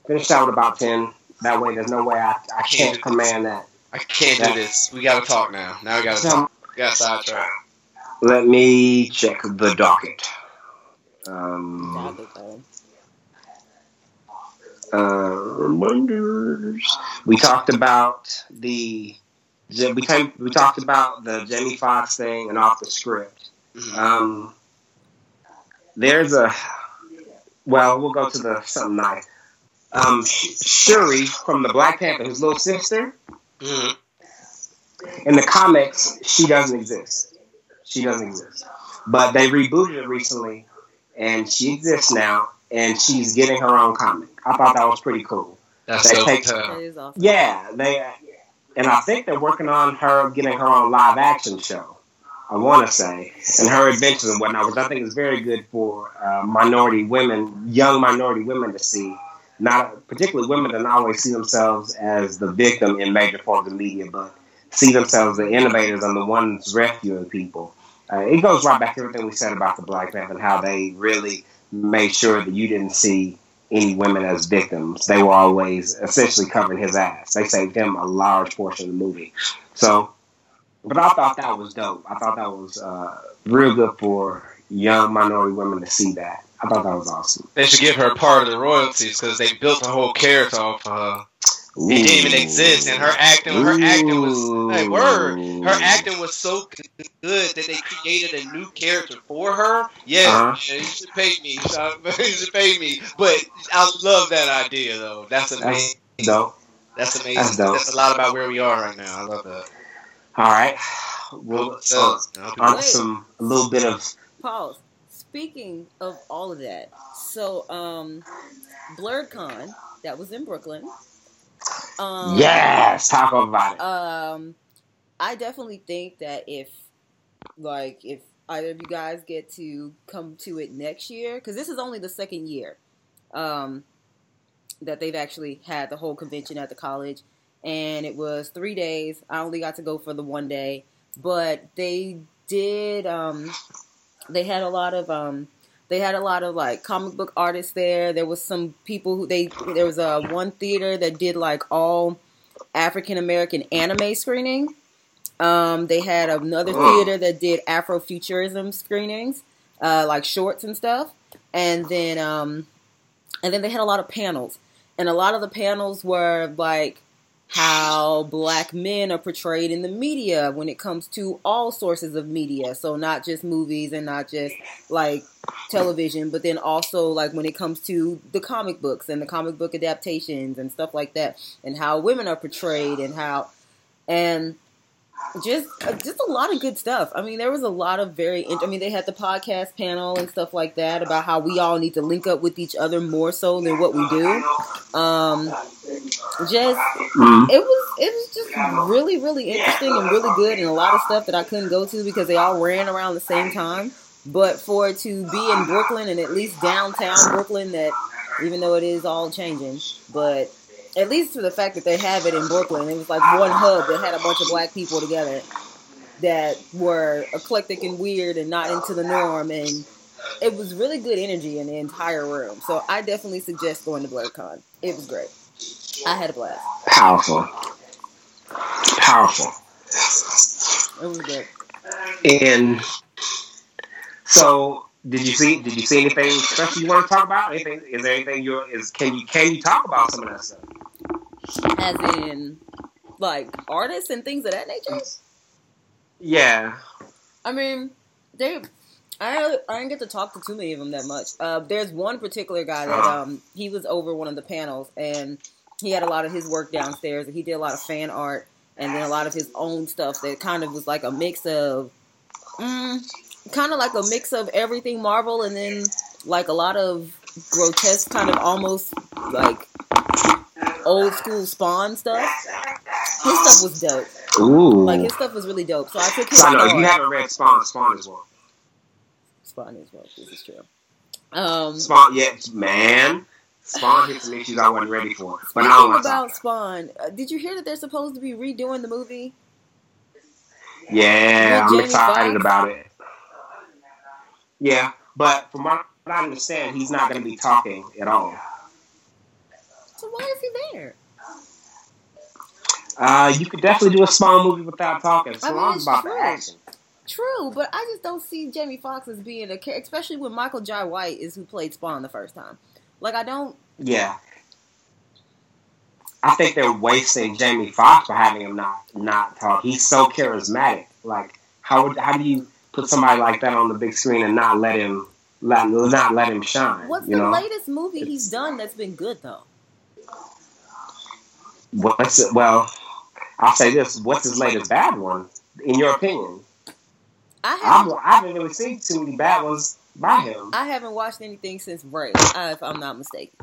Finish out with about ten. That way, there's no way I, I can't command that. I can't do this. We gotta talk now. Now we gotta talk. We gotta sidetrack. let me check the docket. Um, uh, reminders. We talked about the we came, we talked about the Jamie Foxx thing and off the script. Mhm. Um, there's a well, we'll go to the something nice. Um, Shuri from the Black Panther, his little sister. Mhm. In the comics, she doesn't exist. She doesn't exist. But they rebooted it recently, and she exists now, and she's getting her own comic. I thought that was pretty cool. That's They so take- tough. Awesome. Yeah, they, and I think they're working on her getting her own live action show. I want to say, and her adventures and whatnot, which I think is very good for uh, minority women, young minority women to see. Not particularly women that not always see themselves as the victim in major forms of media, but see themselves as the innovators and the ones rescuing people. Uh, it goes right back to everything we said about the Black Panther and how they really made sure that you didn't see any women as victims. They were always essentially covering his ass. They saved him a large portion of the movie. So, but I thought that was dope. I thought that was uh, real good for young minority women to see that. I thought that was awesome. They should give her part of the royalties because they built a whole character off of her. It didn't even exist, and her acting, her acting was hey, word. Her acting was so good that they created a new character for her. Yeah, Uh-huh. yeah you should pay me. you should pay me. But I love that idea, though. That's amazing. That's dope. That's amazing. That's dope. That's a lot about where we are right now. I love that. All right. Well, so Uh, on some a little bit of Pause. Speaking of all of that, so um, BLERDcon that was in Brooklyn. Um, yes. Talk about it. Um, I definitely think that if, like, if either of you guys get to come to it next year, because this is only the second year, um, that they've actually had the whole convention at the college, and it was three days. I only got to go for the one day, but they did. Um, they had a lot of um, they had a lot of like comic book artists there. There was some people who they there was a one theater that did like all African American anime screening. Um, they had another theater that did Afrofuturism screenings, uh, like shorts and stuff. And then um, and then they had a lot of panels, and a lot of the panels were like how black men are portrayed in the media when it comes to all sources of media. So not just movies and not just like television, but then also like when it comes to the comic books and the comic book adaptations and stuff like that, and how women are portrayed and how and just uh, just a lot of good stuff. I mean, there was a lot of very. I mean, they had the podcast panel and stuff like that about how we all need to link up with each other more so than what we do. Um, just Mhm. it was it was just really really interesting and really good and a lot of stuff that I couldn't go to because they all ran around the same time. But for to be in Brooklyn and at least downtown Brooklyn, that even though it is all changing, but at least for the fact that they have it in Brooklyn, it was like one hub that had a bunch of black people together that were eclectic and weird and not into the norm and it was really good energy in the entire room. So I definitely suggest going to BLERDcon. It was great. I had a blast. Powerful. Powerful. It was good. And so, did you see? Did you see anything special you want to talk about? Anything? Is there anything you is? Can you can you talk about some of that stuff? As in, like artists and things of that nature. Yeah. I mean, they. I I didn't get to talk to too many of them that much. Uh, there's one particular guy that um he was over one of the panels and he had a lot of his work downstairs and he did a lot of fan art and then a lot of his own stuff that kind of was like a mix of, mm, kind of like a mix of everything Marvel and then like a lot of grotesque kind of almost like old school Spawn stuff. His stuff was dope. Ooh. Like his stuff was really dope. So I took his so if you haven't read Spawn, Spawn is one. Spawn as well. This is true. Um, Spawn, yeah, man. Spawn hit some issues I wasn't ready for, but I don't speaking want to talk. about Spawn, uh, did you hear that they're supposed to be redoing the movie? Yeah, I'm excited Foxx? about it. Yeah, but from what I understand, he's not going to be talking at all. So why is he there? Uh, you could definitely do a Spawn movie without talking, as I mean, long it's about the true. action. True, but I just don't see Jamie Foxx as being a character, especially when Michael Jai White is who played Spawn the first time. Like I don't. Yeah. I think they're wasting Jamie Foxx for having him not not talk. He's so charismatic. Like how would how do you put somebody like that on the big screen and not let him let not let him shine? What's the know latest movie he's done that's been good though? What's it? Well, I'll say this: What's his latest bad one? In your opinion, I I've, haven't. I haven't really seen too many bad ones by him. I haven't watched anything since Ray, uh, if I'm not mistaken.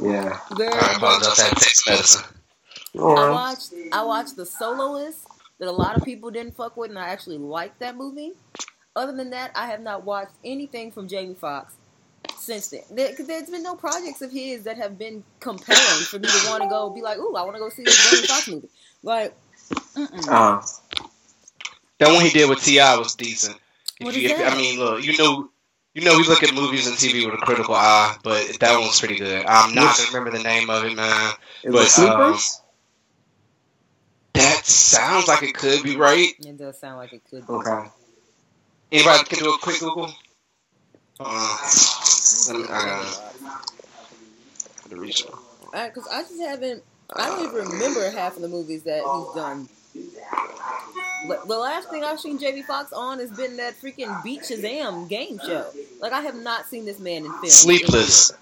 Yeah. There, I apologize. I text medicine. I watched. I watched The Soloist, that a lot of people didn't fuck with, and I actually liked that movie. Other than that, I have not watched anything from Jamie Foxx since then. There, has been no projects of his that have been compelling for me to want to go be like, "Ooh, I want to go see this Jamie Foxx movie." Like, Uh, That one he did with T.I. was decent. If What you, is if- that? I mean, look, you know, you know, we look at movies and TV with a critical eye, but that one's pretty good. I'm not gonna remember the name of it, man. is But, it Sleepers? That sounds like it could be right. it does sound like it could be. okay. Anybody can do a quick Google? Uh, let me, I gotta, gotta reach it. Because I just haven't. I don't even remember half of the movies that he's done. But the last thing I've seen Jamie Foxx on has been that freaking Beat Shazam game show. Like I have not seen this man in film. Sleepless.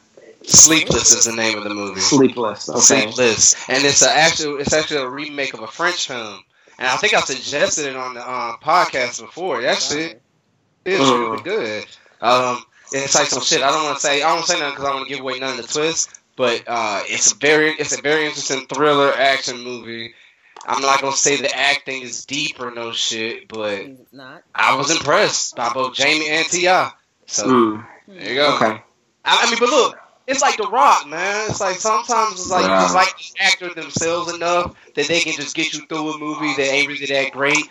Sleepless is the name of the movie. Sleepless. Okay. Sleepless, and it's a actual, it's actually a remake of a French film. And I think I suggested it on the uh, podcast before. It actually is Mm. really good. Um, it's like some shit. I don't want to say. I don't say nothing because I want to give away none of the twists. But uh, it's a very, it's a very interesting thriller action movie. I'm not gonna say the acting is deep or no shit, but not. I was impressed by both Jamie and Ti. So Mm, there you go. okay. I, I mean, but look, it's like The Rock, man. It's like sometimes it's like you just like the actor themselves enough that they can just get you through a movie that ain't really that great.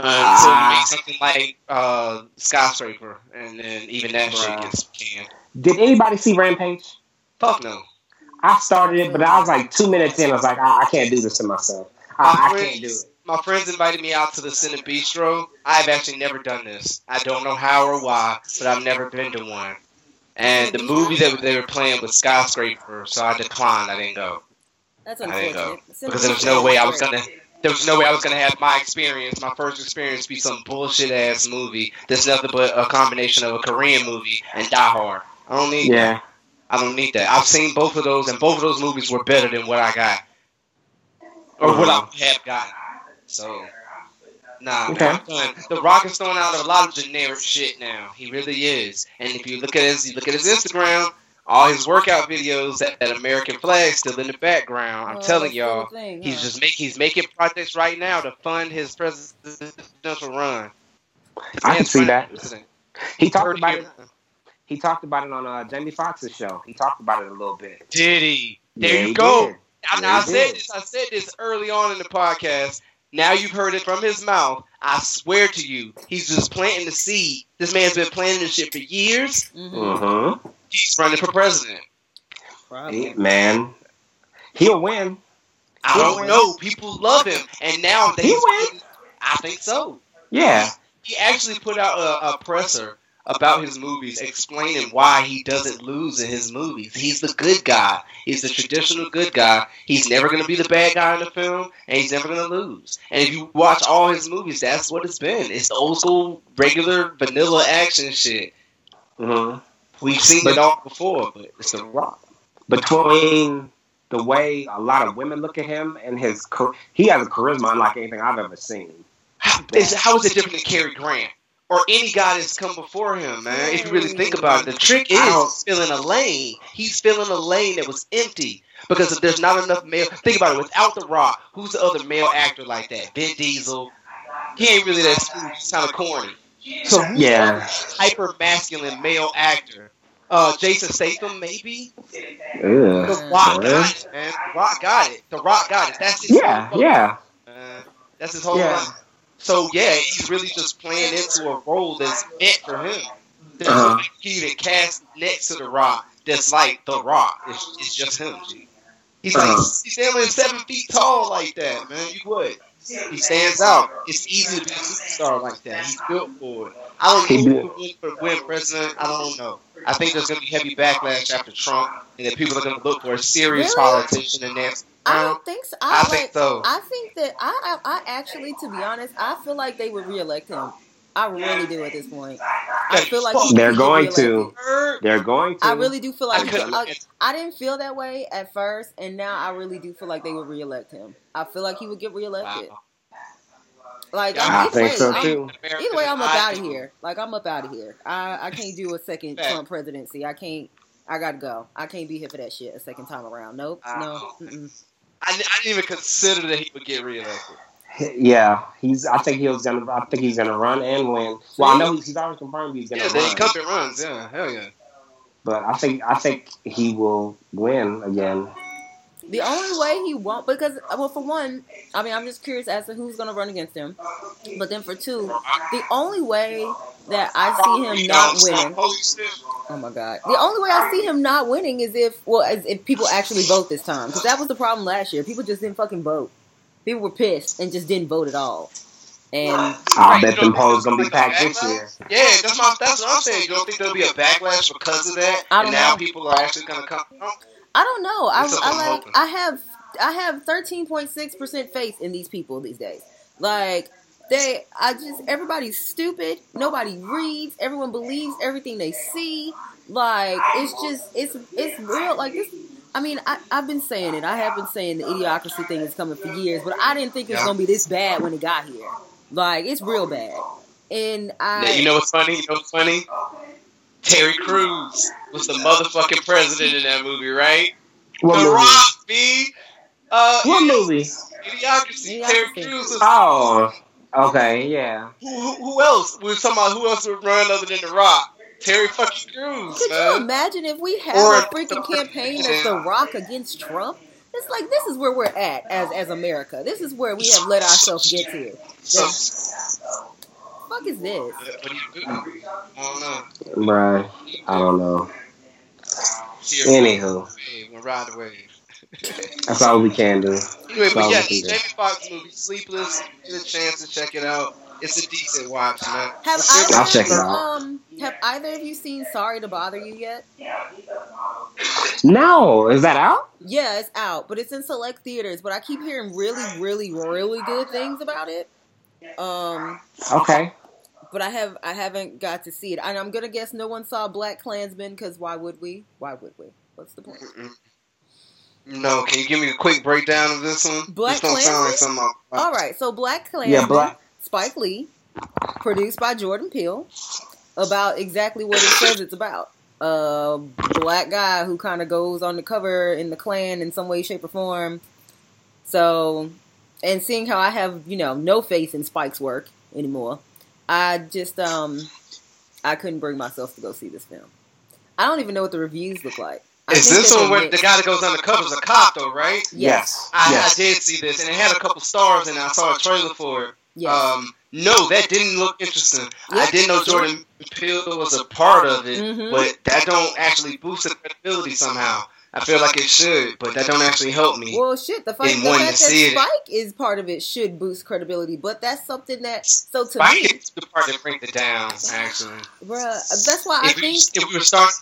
Uh, until you make something like uh, Skyscraper, and then even that shit gets canned. Did anybody see Rampage? Fuck no. I started it, but I was like two minutes in. I was like, I, I can't do this to myself. I, I can't do it. My friends invited me out to the CinéBistro. I've actually never done this. I don't know how or why, but I've never been to one. And the movie that they were playing was Skyscraper, so I declined. I didn't go. That's I didn't go because there was no way I was gonna. There was no way I was gonna have my experience, my first experience, be some bullshit ass movie that's nothing but a combination of a Korean movie and Die Hard. I don't need. Yeah. I don't need that. I've seen both of those, and both of those movies were better than what I got, or what mm-hmm. I have gotten. So, nah, Okay. I'm done. The Rock is throwing out a lot of generic shit now. He really is. And if you look at his, you look at his Instagram, all his workout videos, that, that American flag still in the background. I'm Oh, telling y'all, thing, he's huh? just make he's making projects right now to fund his presidential run. His I can see that. president. He talked about year. it. He talked about it on uh, Jamie Foxx's show. He talked about it a little bit. Did he? There Yeah, you he go. did. I, Yeah, I said did. this. I said this early on in the podcast. Now you've heard it from his mouth. I swear to you, he's just planting the seed. This man's been planting this shit for years. Mhm. Mm-hmm. He's running for president. Probably. man, he'll win. I He'll don't win. know. People love him, and now that He'll win. I think so. Yeah. He actually put out a, a presser about his movies, explaining why he doesn't lose in his movies. He's the good guy. He's the traditional good guy. He's never going to be the bad guy in the film, and he's never going to lose. And if you watch all his movies, that's what it's been. It's old school, regular, vanilla action shit. Mm-hmm. We've seen But- it all before, but it's the rock. Between the way a lot of women look at him and his, he has a charisma unlike anything I've ever seen. How is, how is it different than Cary Grant? Or any guy that's come before him, man. If you really think about it, the trick is I don't- he's filling a lane. He's filling a lane that was empty because if there's not enough male. Think about it. Without The Rock, who's the other male actor like that? Vin Diesel. He ain't really that smooth. He's kind of corny. So who's Yeah. hyper masculine male actor? Uh, Jason Statham, maybe. Ugh. The Rock got it, man. The Rock got it. The Rock got it. That's his Yeah, whole yeah. uh, that's his whole Yeah. life. So yeah, he's really just playing into a role that's meant for him. There's Uh-huh. even cast next to the Rock that's like the Rock. It's, it's just him. G. He's like Uh-huh. he's damn near seven feet tall like that, man. You would. He stands out. It's easy to be a superstar like that. He's built for it. I don't He know built- who would win for win president. I don't know. I think there's gonna be heavy backlash after Trump, and that people are gonna look for a serious Really? politician in next I don't um, think so. I I, think so. I think that I, I, I actually, to be honest, I feel like they would reelect him. I really do at this point. I feel like They're going to. reelected. They're going to. I really do feel like couldn't. I, I didn't feel that way at first, and now I really do feel like they would reelect him. I feel like he would get reelected. Wow. Like Yeah, I'm, I either think way, so I'm- too. Either way, I'm up out of here. Like I'm up out of here. I, I can't do a second Fact. Trump presidency. I can't. I gotta go. I can't be here for that shit a second time around. Nope. No. Mm-mm. I, I didn't even consider that he would get reelected. Yeah, he's. I think he was gonna. I think he's gonna run and win. Well, I know he's, he's already confirmed he's gonna Yeah, run. the incumbent runs. Yeah, hell yeah. But I think I think he will win again. The only way he won't, because well, for one, I mean, I'm just curious as to who's going to run against him. But then for two, the only way that I see him not winning. Oh my god! The only way I see him not winning is if well, as if people actually vote this time, because that was the problem last year. People just didn't fucking vote. People were pissed and just didn't vote at all. And I Right, bet you them polls think gonna be packed a this year. Yeah, that's my that's what I'm saying. You don't think there'll be a backlash because of that? I don't and now know. people are actually gonna come. I don't know. I, That's what I I'm like. I have. I have thirteen point six percent faith in these people these days. Like they, I just everybody's stupid. Nobody reads. Everyone believes everything they see. Like it's just it's it's real. Like this. I mean, I, I've been saying it. I have been saying the idiocracy thing is coming for years, but I didn't think it was Yeah. gonna be this bad when it got here. Like it's real bad. And I, Now, you know what's funny? You know what's funny? Terry Crews was the motherfucking president in that movie, right? What the movie? Rock, B. Uh, What movie? Idiocracy. Idiocracy. Terry Crews was. Oh, okay, yeah. Who, who, who else? We were talking about who else would run other than The Rock? Terry fucking Crews, Could you imagine if we had Or- a freaking campaign that's The Rock against Trump? It's like this is where we're at as as America. This is where we have let ourselves get to. So, Fuck is this? what do you do? I don't know. Right. I don't know. Here, Anywho, we'll ride the wave. that's all we can do. Anyway, but all yeah, we can. Jamie Foxx movie, Sleepless. Get a chance to check it out. It's a decent watch, man. Have It's either I'll of check it out. um have either of you seen Sorry to Bother You yet? No, is that out? Yeah, it's out, but it's in select theaters. But I keep hearing really, really, really good things about it. Um, Okay. but I have I haven't got to see it, and I'm gonna guess no one saw BlacKkKlansman because why would we? Why would we? What's the point? Mm-mm. No, can you give me a quick breakdown of this one? Black this don't sound like something. All right, so BlacKkKlansman, Yeah, Black. Spike Lee, produced by Jordan Peele, about exactly what it says it's about. A black guy who kind of goes on the cover in the Klan in some way, shape, or form. So, and seeing how I have you know no faith in Spike's work anymore, I just um I couldn't bring myself to go see this film. I don't even know what the reviews look like. I Is think this one where the guy that goes undercover is a cop, though, right? Yes. I, Yes. I did see this, and it had a couple stars, and I saw a trailer for it. Yes. Um, no, that didn't look interesting. I didn't know Jordan Peele was a part of it, Mhm. but that don't actually boost the credibility somehow. I feel like it should, but that don't actually help me. Well, shit. The fact, the fact that. Spike is part of it should boost credibility, but that's something that. So to Spike me, is the part that brings it down, actually. bruh, that's why I we, think. if we were starting,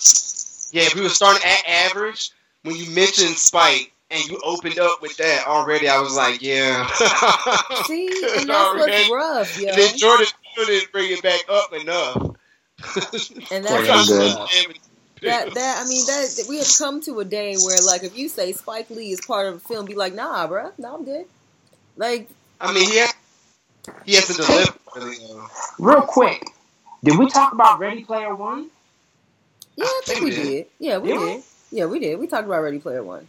yeah, if we were starting at average, when you mentioned Spike and you opened up with that already, I was like, yeah. See, and that's what's rough, yo. And then Jordan Peele didn't bring it back up enough. And that's I'm good. rough. That that I mean that we have come to a day where like if you say Spike Lee is part of a film, be like, nah, bruh, no, I'm good. Like, I mean, he has, he has to deliver. Really, though. Real quick, did we talk about Ready Player One? yeah, I think we did. Yeah, we? did. Yeah, we did. We talked about Ready Player One.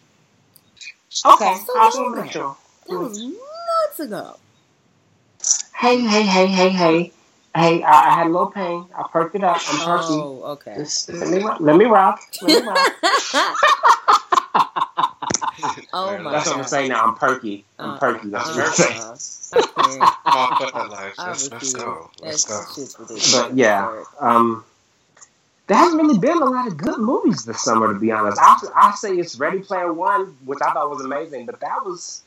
Okay, So I was long gonna make ago. sure. That was months ago. Hey, hey, hey, hey, hey, hey! I, I had a little pain. I perked it up. I'm perky. Oh, okay. Just let me let me rock. Let me rock. Oh my That's what I'm saying now. I'm perky. I'm Uh, perky. That's what I'm Uh, saying. uh, I can't. Come on, put that life. Let's, let's go. Let's go. But yeah, um, there hasn't really been a lot of good movies this summer, to be honest. I I say it's Ready Player One, which I thought was amazing, but that was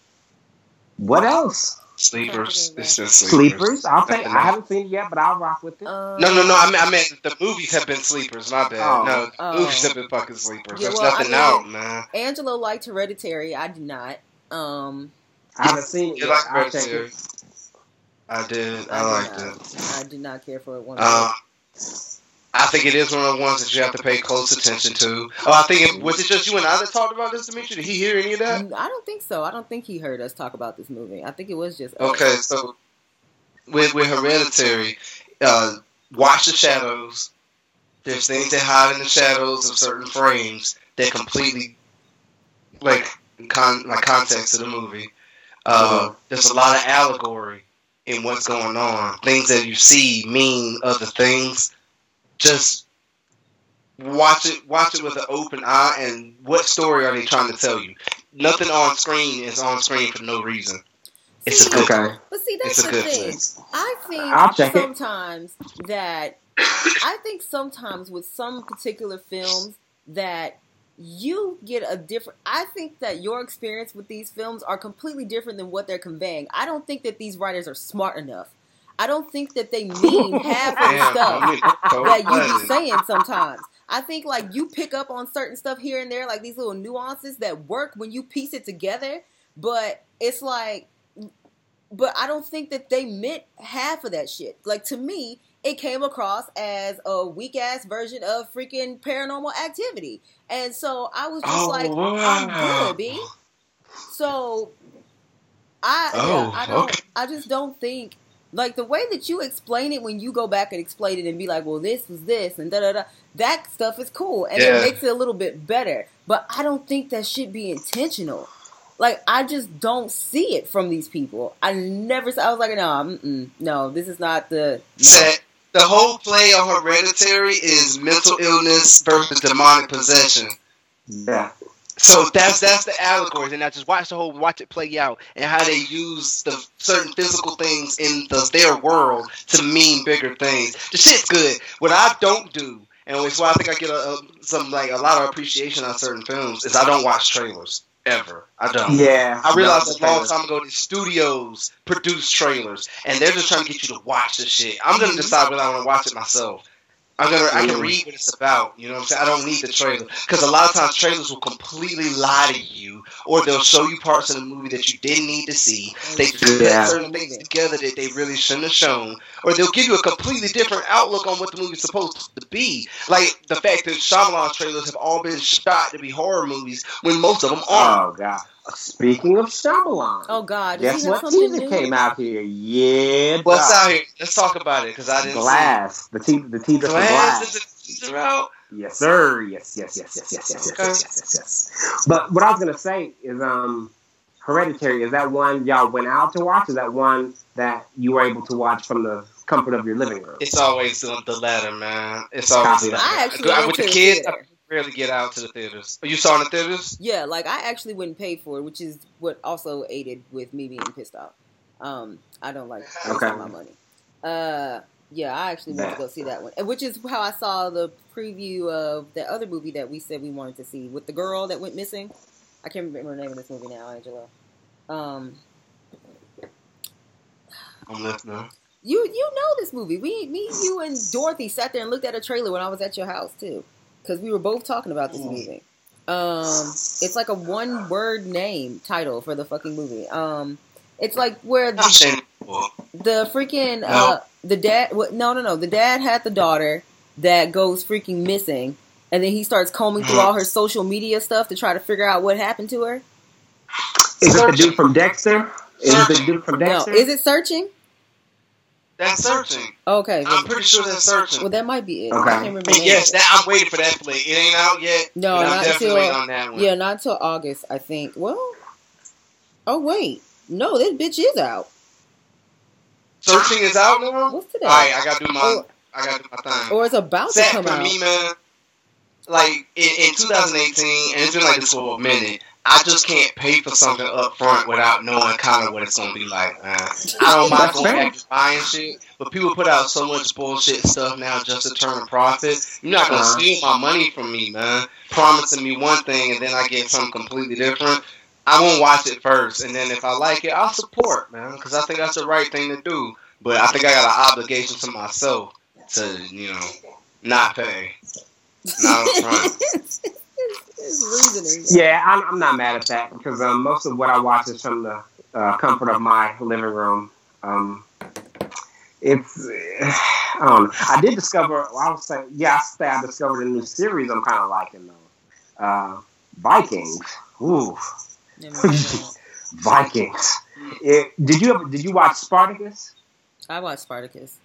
what else? Sleepers. It's just sleepers. Sleepers. I'll say I haven't seen it yet, but I'll rock with it. Um, No, no, no. I mean, I meant the movies have been sleepers. My bad. Oh. No, the Oh. movies have been fucking sleepers. Yeah, There's well, I nothing mean- out, man. Angelo liked Hereditary. I did not. Um, I haven't seen it You yet. like I'll check Hereditary? it. I did. I, I did liked not. it. I did not care for it one Um, I think it is one of the ones that you have to pay close attention to. Oh, I think it was it just you and I that talked about this, Dimitri? Did he hear any of that? I don't think so. I don't think he heard us talk about this movie. I think it was just us. Okay, so with with Hereditary, uh, watch the shadows. There's things that hide in the shadows of certain frames that completely like con like context of the movie. Uh, there's a lot of allegory in what's going on. Things that you see mean other things. Just watch it. Watch it with an open eye. And what story are they trying to tell you? Nothing on screen is on screen for no reason. It's a good. Okay. But see, that's It's a the good thing. thing. I think I'll check it. sometimes that I think sometimes with some particular films that you get a different I think that your experience with these films are completely different than what they're conveying. I don't think that these writers are smart enough. I don't think that they mean half of the stuff so that you be saying sometimes. I think like you pick up on certain stuff here and there, like these little nuances that work when you piece it together. But it's like, but I don't think that they meant half of that shit. Like to me, it came across as a weak ass version of freaking paranormal activity, and so I was just Oh, like, wow. I'm good, b. So I, Oh, yeah, I don't, okay. I just don't think like the way that you explain it when you go back and explain it and be like, well, this was this and da da da. That stuff is cool and Yeah. it makes it a little bit better. But I don't think that should be intentional. Like I just don't see it from these people. I never. I was like, no, mm-mm, no, this is not the. No. Set. The whole play on Hereditary is mental illness versus demonic possession. Yeah. So that's that's the allegory, and I just watch the whole watch it play out and how they use the certain physical things in the, their world to mean bigger things. The shit's good. What I don't do, and it's why I think I get a, a, some like a lot of appreciation on certain films, is I don't watch trailers ever. I don't. Yeah. I realized a long time ago that studios produce trailers, and they're just trying to get you to watch the shit. I'm gonna decide whether I want to watch it myself. I'm gonna, I can read what it's about. You know what I'm saying? I don't need the trailer because a lot of times trailers will completely lie to you, or they'll show you parts of the movie that you didn't need to see. They put Yeah. certain things together that they really shouldn't have shown, or they'll give you a completely different outlook on what the movie's supposed to be. Like the fact that Shyamalan trailers have all been shot to be horror movies when most of them aren't. Oh God. Speaking of Shyamalan, Oh God, guess what something teaser new? came out here? Yeah. What's doc. out here? Let's talk about it because I didn't Glass. The te- the teaser see for Glass. Glass. Is it out? Yes, sir. Yes, yes, yes, yes, yes, yes, yes, Okay. yes, yes, yes, yes. But what I was gonna say is, um, Hereditary. Is that one y'all went out to watch? Is that one that you were able to watch from the comfort of your living room? It's always the, the latter, man. It's always the Copy that. latter. I actually went with to the the kids. I theater. rarely get out to the theaters. Oh, you saw in the theaters? Yeah, like I actually wouldn't pay for it, which is what also aided with me being pissed off. Um, I don't like wasting Okay. my money. Uh, yeah, I actually went to go see that one, which is how I saw the preview of the other movie that we said we wanted to see with the girl that went missing. I can't remember the name of this movie now, Angela. Um, I'm listening. you you know this movie. We me you and Dorothy sat there and looked at a trailer when I was at your house too, because we were both talking about this Mm. movie. Um, it's like a one word name title for the fucking movie. Um, it's like where the, seen it before. the freaking uh the dad what no no no the dad had the daughter that goes freaking missing, and then he starts combing through all her social media stuff to try to figure out what happened to her. Is it the dude from Dexter? Is it the dude from No, Dexter? is it searching? That's searching. Okay, well, I'm pretty sure that's searching. well, that might be it. Okay. I Okay. can't remember. the yes, that, I'm waiting for that play. It ain't out yet. No, but I'm not definitely until- on that one. Yeah, not until August, I think. Well, oh wait, no, this bitch is out. Searching is out now. What's today? All right, I gotta do my. Or, I gotta do my thing. or it's about to come for out. me, man, like in, in 2018, and it's been like this for a minute. I just can't pay for something up front without knowing kind of what it's gonna be like, man. I don't mind going back to buying shit, but people put out so much bullshit stuff now just to turn a profit. You're not gonna Uh-huh. steal my money from me, man. Promising me one thing and then I get something completely different. I won't watch it first, and then if I like it, I'll support, man, because I think that's the right thing to do. But I think I got an obligation to myself to, you know, not pay. Not up front. it's, it's reasoning. Yeah, I'm, I'm not mad at that because um, most of what I watch is from the uh, comfort of my living room. Um, it's I don't know. I did discover. Well, I was saying, yeah, I say I discovered a new series. I'm kind of liking though. Uh, Vikings. Ooh, Never mind that. Vikings. It, did you ever, did you watch Spartacus? I watched Spartacus.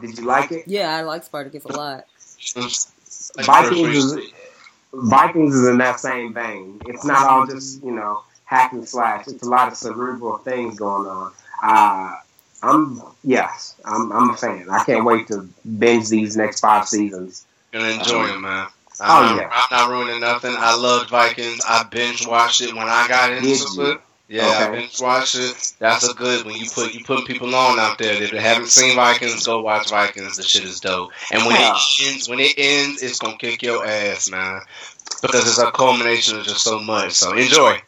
Did you like it? Yeah, I like Spartacus a lot. Vikings first is Vikings is in that same vein. It's not all just you know hack and slash. It's a lot of cerebral things going on. Uh, I'm yes, I'm I'm a fan. I can't wait to binge these next five seasons. Gonna enjoy them, man. Oh, I'm, yeah. I'm not ruining nothing. I loved Vikings. I binge watched it when I got into it. Yeah, I Okay. binge watched it. That's a good when you put you put people on out there. If they haven't seen Vikings, go watch Vikings. The shit is dope. And when Yeah. it ends, when it ends, it's gonna kick your ass, man. Because it's a culmination of just so much. So enjoy.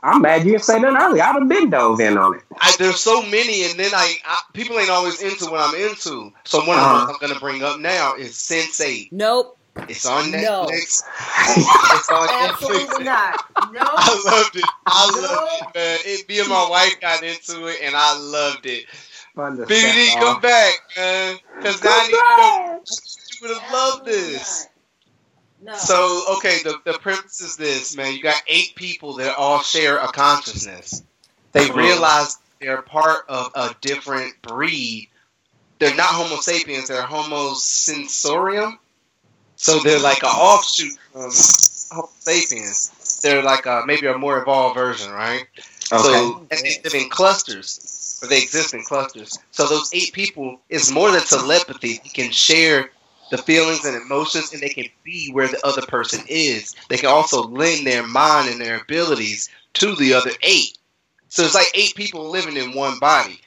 I'm mad you didn't say that earlier. I'd have been dove in on it. I, there's so many, and then I, I people ain't always into what I'm into. So one Uh-huh. of them I'm gonna bring up now is Sense8. Nope, It's on No. Netflix. It's on Netflix. absolutely not. No. I loved it. I No. loved it, man. It, me and my wife got into it, and I loved it. Fun to BBD, set come back, man. Because now I know you would have loved this. No. So, okay, the, the premise is this, man. You got eight people that all share a consciousness. They realize they're part of a different breed. They're not Homo sapiens, they're Homo sensorium. So they're like an offshoot from Homo sapiens. They're like a, maybe a more evolved version, right? Okay. So and they live in clusters, or they exist in clusters. So those eight people is more than telepathy. They can share the feelings and emotions, and they can be where the other person is. They can also lend their mind and their abilities to the other eight. So it's like eight people living in one body,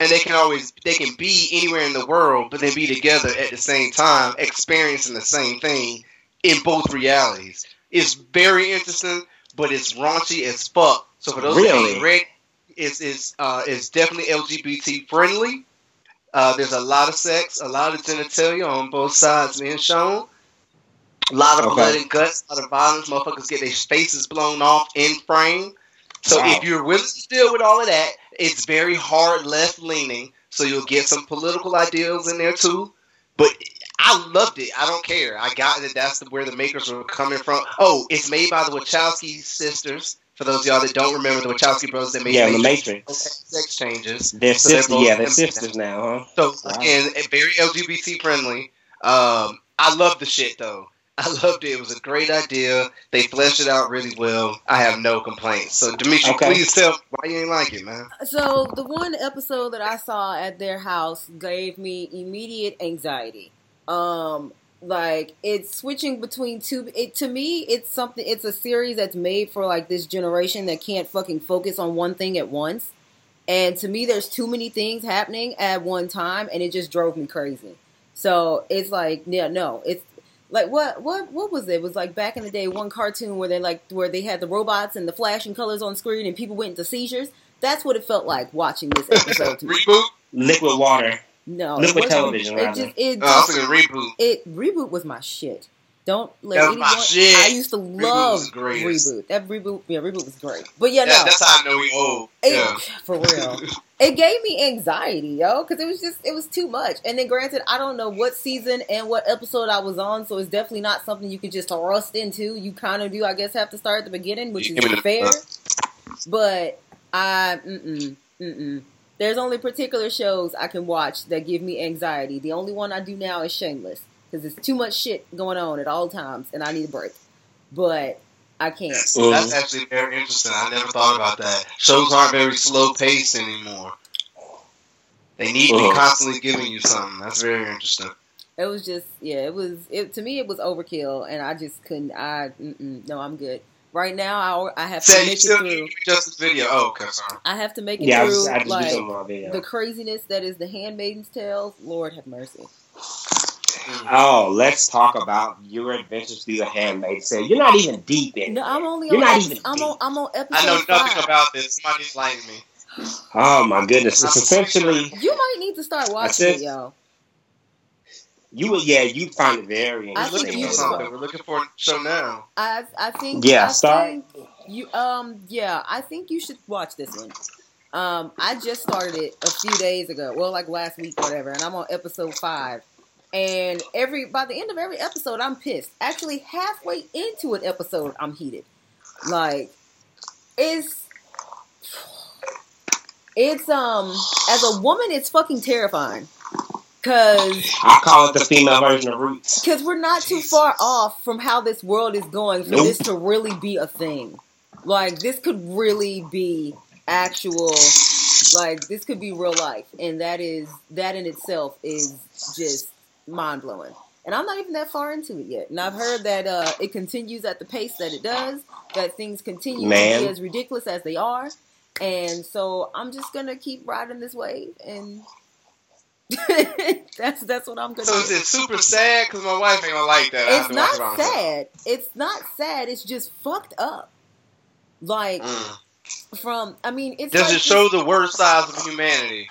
and they can always they can be anywhere in the world, but they be together at the same time, experiencing the same thing in both realities. It's very interesting, but it's raunchy as fuck. So for those Really? ain't read, it's it's uh it's definitely LGBT friendly. Uh, there's a lot of sex, a lot of genitalia on both sides being shown. A lot of Okay. blood and guts, a lot of violence. Motherfuckers get their faces blown off in frame. So Wow. if you're willing to deal with all of that, it's very hard left leaning. So you'll get some political ideals in there too. But I loved it. I don't care. I got that. That's where the makers were coming from. Oh, it's made by the Wachowski sisters. For those of y'all that don't remember the Wachowski brothers, that made yeah, the Matrix sex changes. They're So they're sisters. Yeah, they're sisters now, huh? So Wow. again, eh, very LGBT friendly. Um, I love the shit though. I loved it. It was a great idea. They fleshed it out really well. I have no complaints. So Demetri, Okay. please tell me why you ain't like it, man. So the one episode that I saw at their house gave me immediate anxiety. Um, like it's switching between two. It to me, it's something. It's a series that's made for like this generation that can't fucking focus on one thing at once. And to me, there's too many things happening at one time, and it just drove me crazy. So it's like, yeah, no, it's like what what what was it? It was like back in the day, one cartoon where they like where they had the robots and the flashing colors on screen, and people went into seizures. That's what it felt like watching this episode to. Reboot? Liquid water. No, Liquid television, It just it, Oh, I was just, reboot. it reboot was my shit. Don't let That was anyone. my shit. I used to Reboot love was reboot. That reboot, yeah, reboot was great. But yeah, Yeah, no, that's how I know we old. it, Yeah. for real. it gave me anxiety, yo, because it was just it was too much. And then, granted, I don't know what season and what episode I was on, so it's definitely not something you could just thrust into. You kind of do, I guess, have to start at the beginning, which is fair. But I, mm-mm, mm-mm. There's only particular shows I can watch that give me anxiety. The only one I do now is Shameless because it's too much shit going on at all times, and I need a break. But I can't. That's, that's actually very interesting. I never thought about that. Shows aren't very slow paced anymore. They need to be constantly giving you something. That's very interesting. It was just, yeah, it was. It to me, it was overkill, and I just couldn't. I no, I'm good. Right now, I I have to make it still through. just this video. Oh, okay, sorry. I have to make it Yeah, I, through just, I just like some more video. the craziness that is the Handmaid's Tale. Lord have mercy. Oh, let's talk about your adventures through the Handmaid's Tale. You're not even deep in. No. I'm only You're on. not epi- even I'm deep. on. I'm on episode I know nothing five. about this. Somebody enlighten me. Oh my goodness! It's essentially You might need to start watching That's it, it. yo. you. will, Yeah, you find it very I We're looking interesting. you for something. We're looking for a show now. I I think Yeah, I start. think you um yeah I think you should watch this one. Um, I just started it a few days ago, well, like last week, or whatever, and I'm on episode five. And every by the end of every episode, I'm pissed. Actually, halfway into an episode, I'm heated. Like, it's it's um as a woman, it's fucking terrifying. Cause I call it the female version of Roots. because we're not too far off from how this world is going for Nope. this to really be a thing. Like this could really be actual like this could be real life and that is that in itself is just mind blowing. And I'm not even that far into it yet. And I've heard that uh, it continues at the pace that it does, that things continue Man. to be as ridiculous as they are. And so I'm just gonna keep riding this wave and that's that's what I'm gonna So do. is it super sad? Because my wife ain't gonna like that. It's to watch it by not sad. It's not sad. It's just fucked up. Like Mm. from, I mean, it's Does like it show the worst sides of humanity?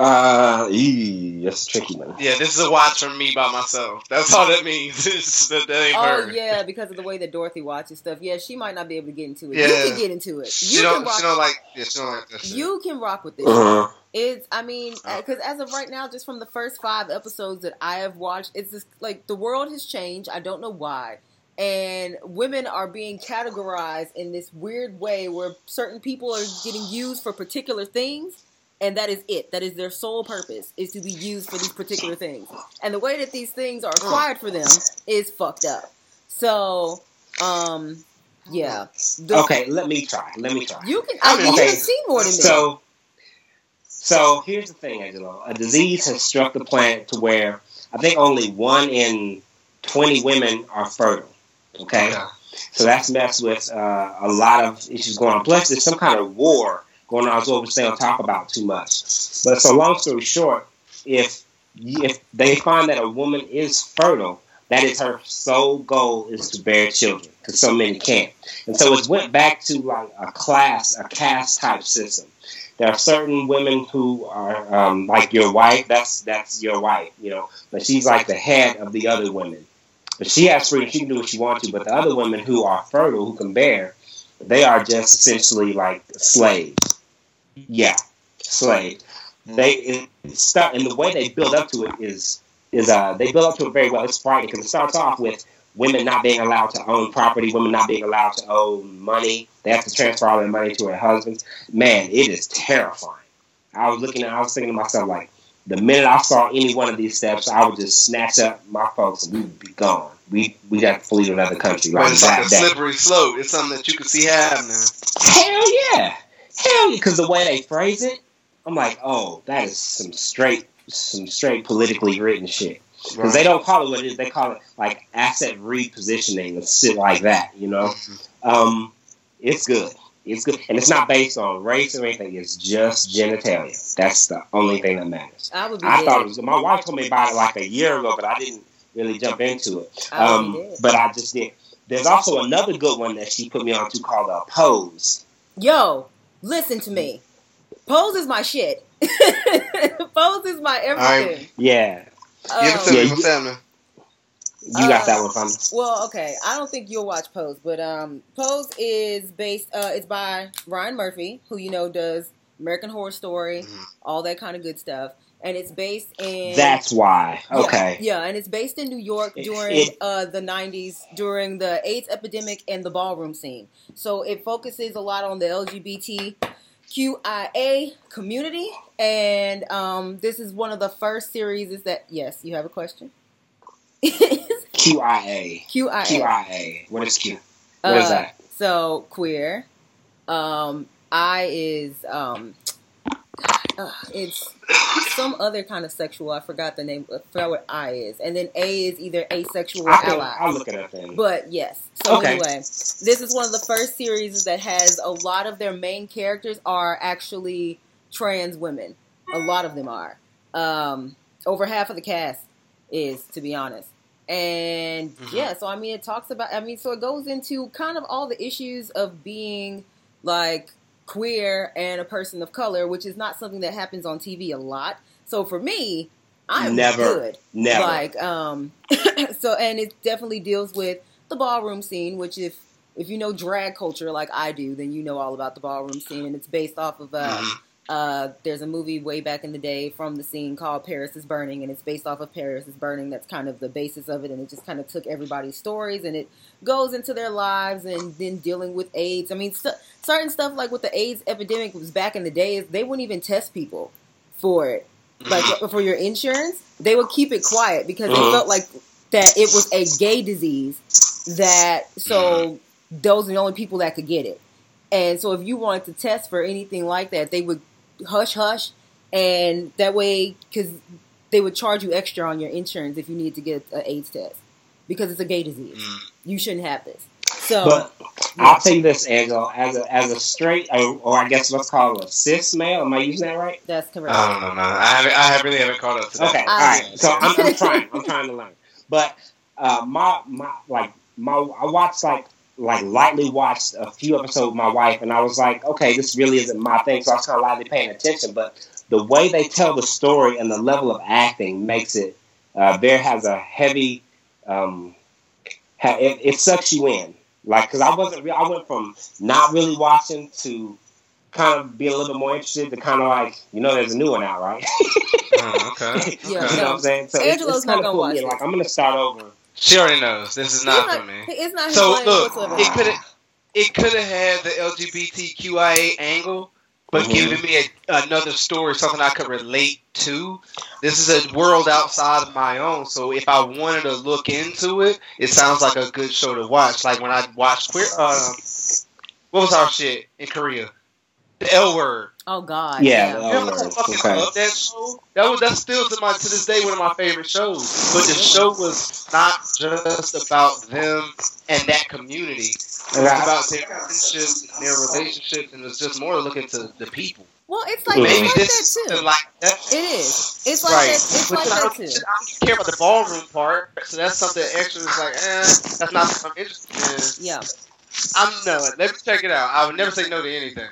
Uh, ee, that's tricky one. Yeah, this is a watch from me by myself. That's all that means. It's that, that ain't Oh her. yeah, because of the way that Dorothy watches stuff. Yeah, she might not be able to get into it. Yeah. You can get into it. She You don't. can rock. She don't like. Yeah, she don't like that shit. you can rock with this. Uh-huh. It's, I mean, Oh. because as of right now, just from the first five episodes that I have watched, it's just like the world has changed. I don't know why. And women are being categorized in this weird way where certain people are getting used for particular things, and that is it. That is their sole purpose, is to be used for these particular things. And the way that these things are acquired for them is fucked up. So, um, yeah. The- Okay, let me try. Let me try. You can, I mean, Okay. you have seen more than me. So, so here's the thing, Angelo. A disease has struck the planet to where I think only one in twenty women are fertile. Okay, so that's messed with uh, a lot of issues going on. Plus, there's some kind of war going on as well, which talk about too much. But so, long story short, if if they find that a woman is fertile, that is her sole goal is to bear children, because so many can't. And so it went back to like a class, a caste type system. There are certain women who are um, like your wife. That's that's your wife, you know. But she's like the head of the other women. But she has freedom; she can do what she wants to. But the other women who are fertile, who can bear, they are just essentially like slaves. Yeah, slaves. They start, and the way they build up to it is is uh they build up to it very well. It's frightening because it starts off with women not being allowed to own property, women not being allowed to own money. They have to transfer all their money to their husbands. Man, it is terrifying. I was looking at, I was thinking to myself, like, the minute I saw any one of these steps, I would just snatch up my folks and we would be gone. We we'd have to flee to another country. But Like it's like that a slippery slope. It's something that you can see happening. Hell yeah, hell. Because the way they phrase it, I'm like, oh, that is some straight, some straight politically written shit. Because they don't call it what it is. They call it like asset repositioning and shit like that. You know, um, it's good. It's good, and it's not based on race or anything. It's just genitalia. That's the only thing that matters. I would be I dead. thought it was. My wife told me about it like a year ago, but I didn't really jump into it. I would Um, be but I just did. There's also another good one that she put me on to called uh, Pose. Yo, listen to me. Pose is my shit. Pose is my everything. Yeah, You ever Um, Yeah, me you- with you got that Uh, one from. well, okay. I don't think you'll watch Pose, but um, Pose is based. Uh, it's by Ryan Murphy, who you know does American Horror Story, Mhm. all that kind of good stuff, and it's based in. That's why. Okay. Yeah, and it's based in New York during it- uh, the 90s, during the AIDS epidemic and the ballroom scene. So it focuses a lot on the LGBTQIA community. And um, this is one of the first series is that, yes, you have a question? QIA. QIA. QIA. What is Q? What is Uh, that? So queer. Um, I is um, uh, it's some other kind of sexual. I forgot the name. I forgot what I is, and then A is either asexual or I ally. I'll look it up then. But yes. So Okay. anyway, this is one of the first series that has a lot of their main characters are actually trans women. A lot of them are. Um, over half of the cast is, to be honest. And Mhm. yeah, so I mean, it talks about. I mean, so it goes into kind of all the issues of being like queer and a person of color, which is not something that happens on TV a lot. So for me, I'm Never. good. Never. Like, um, so and it definitely deals with the ballroom scene, which if if you know drag culture like I do, then you know all about the ballroom scene, and it's based off of uh, Mhm. Uh, there's a movie way back in the day from the scene called Paris is Burning, and it's based off of Paris is Burning. That's kind of the basis of it, and it just kind of took everybody's stories and it goes into their lives and then dealing with AIDS. I mean, st- certain stuff like with the AIDS epidemic was back in the days, they wouldn't even test people for it, like for your insurance. They would keep it quiet because they Mhm. felt like that it was a gay disease that so those are the only people that could get it. And so if you wanted to test for anything like that, they would hush hush, and that way because they would charge you extra on your insurance if you need to get an AIDS test because it's a gay disease. Mm. You shouldn't have this. So But I'll tell you this, Angelo, as a as a straight, or, or I guess let's call it a cis male. Am I using that right? that's correct. I don't know, man. I, haven't, I have- really haven't caught up to that. Okay, all right. So I'm, I'm trying. I'm trying to learn. But uh, my my like my I watched like like lightly watched a few episodes with my wife, and I was like, okay, this really isn't my thing. So I was kind of lightly paying attention. But the way they tell the story and the level of acting makes it uh, there has a heavy. Um, ha- it, it sucks you in, like because I wasn't. Re- I went from not really watching to kind of be a little bit more interested to kind of like you know there's a new one out, right? Oh, okay. Yeah, you know what I'm saying? So Angelo's it's not gonna of put watch me it. like I'm gonna start over. She already knows this is He's not for me. It's not his So blame look, whatsoever. it could have it could have had the LGBTQIA angle, but Mhm. giving me a, another story, something I could relate to. This is a world outside of my own, so if I wanted to look into it, it sounds like a good show to watch. Like when I watched Queer, um, what was our shit in Korea? The L Word. Oh God. Yeah, Yeah. the You know, I Word, fucking okay. love that show. That was that's still to my to this day one of my favorite shows. But the show was not just about them and that community. It was Right. about their friendships and their relationships, and it's just more looking to the people. Well, it's like Maybe it's like this that is too. like that. It is. It's like right. that. It's But like I, that don't, too. I don't care about the ballroom part, so that's something extra. That's like, eh, that's not something I'm interested in. Yeah. I'm no. Let me check it out. I would never say no to anything.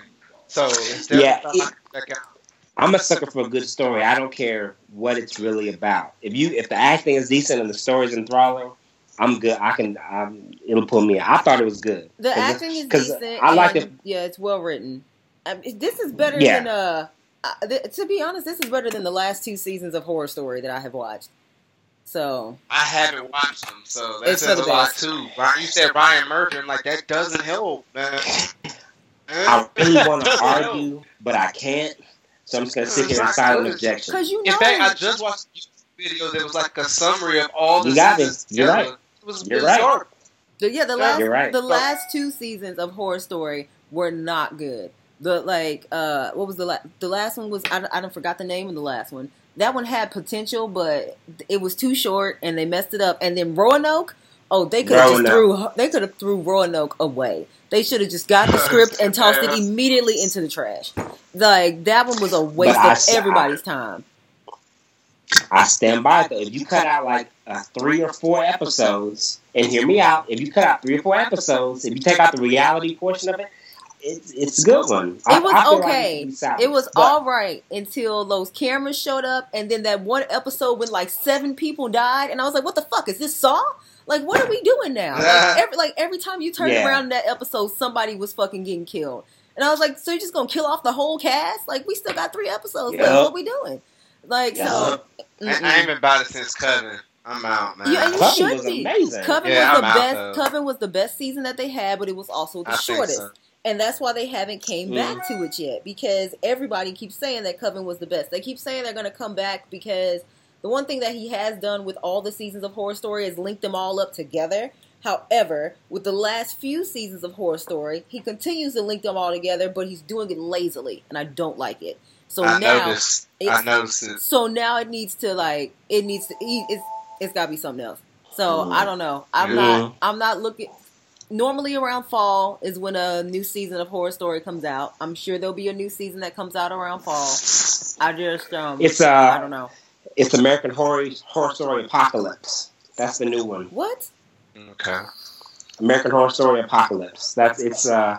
So it's Yeah, it- out. I'm a sucker for a good story. I don't care what it's really about. If you if the acting is decent and the story's enthralling, I'm good. I can. Um, it'll pull me. in. I thought it was good. The 'Cause acting is decent. I like it. Yeah, it's well written. I mean, this is better Yeah. than uh, uh. th- to be honest, this is better than the last two seasons of Horror Story that I have watched. So I haven't watched them, so that It's for says the a lot too. Ryan, you said Ryan Murphy, I'm like that doesn't help, man. I really want to argue, but I can't. So I'm just gonna sit here in not silent objection. because you know, In fact, I just watched a YouTube video that was like a summary of all the You got seasons it. You're together. right. It was You're bizarre. right. the, yeah, the last you're right. the last two seasons of Horror Story were not good. The like uh, what was the la- the last one was I don't- I don't forgot the name of the last one. That one had potential, but it was too short, and they messed it up. And then Roanoke, oh, they could have just threw they could have threw Roanoke away. They should have just got the script and tossed it immediately into the trash. Like that one was a waste But of I- everybody's time. I stand by it though. If you cut out like uh, three or four episodes, and hear me out, if you cut out three or four episodes, if you take out the reality portion of it, it's it's a good one. I- It was like okay. salvaged. It was But all right until those cameras showed up, and then that one episode when like seven people died, and I was like, "What the fuck is this Saw? Like, what are we doing now?" Like every, like every time you turned Yeah. around in that episode, somebody was fucking getting killed, and I was like, "So you're just gonna kill off the whole cast? Like, we still got three episodes left. Yup. What we doing?" Like, so Yup. I, I ain't been about it since Coven. I'm out, man. Yeah, and you Coven should was be. amazing. Coven Yeah, was I'm the best. though. Coven was the best season that they had, but it was also the I think shortest. so. And that's why they haven't came Mm. back to it yet because everybody keeps saying that Coven was the best. They keep saying they're going to come back because the one thing that he has done with all the seasons of Horror Story is link them all up together. However, with the last few seasons of Horror Story, he continues to link them all together, but he's doing it lazily, and I don't like it. So I now, noticed. I noticed it. so now it needs to like it needs to it's it's got to be something else. So Mhm. I don't know. I'm Mhm. not I'm not looking. Normally around fall is when a new season of Horror Story comes out. I'm sure there'll be a new season that comes out around fall. I just um It's uh, I don't know it's American Horror Horror Story Apocalypse. That's the new one. what. Okay. American Horror Story Apocalypse. That's it's. Uh,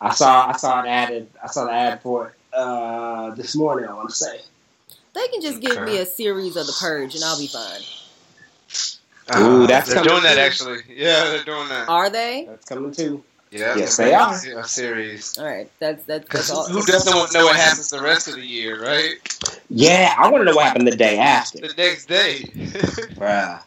I saw I saw it added. I saw the ad for it uh, this morning. I want to say. They can just give Okay. me a series of The Purge and I'll be fine. Ooh, that's they're coming doing that actually. Yeah, they're doing that. Are they? That's coming too. Yeah, Yes, they're they are. A series. All right, that's that's, Because that's all. who doesn't want to know what happens the rest of the year, right? Yeah, I want to know what happened the day after, The next day. bruh.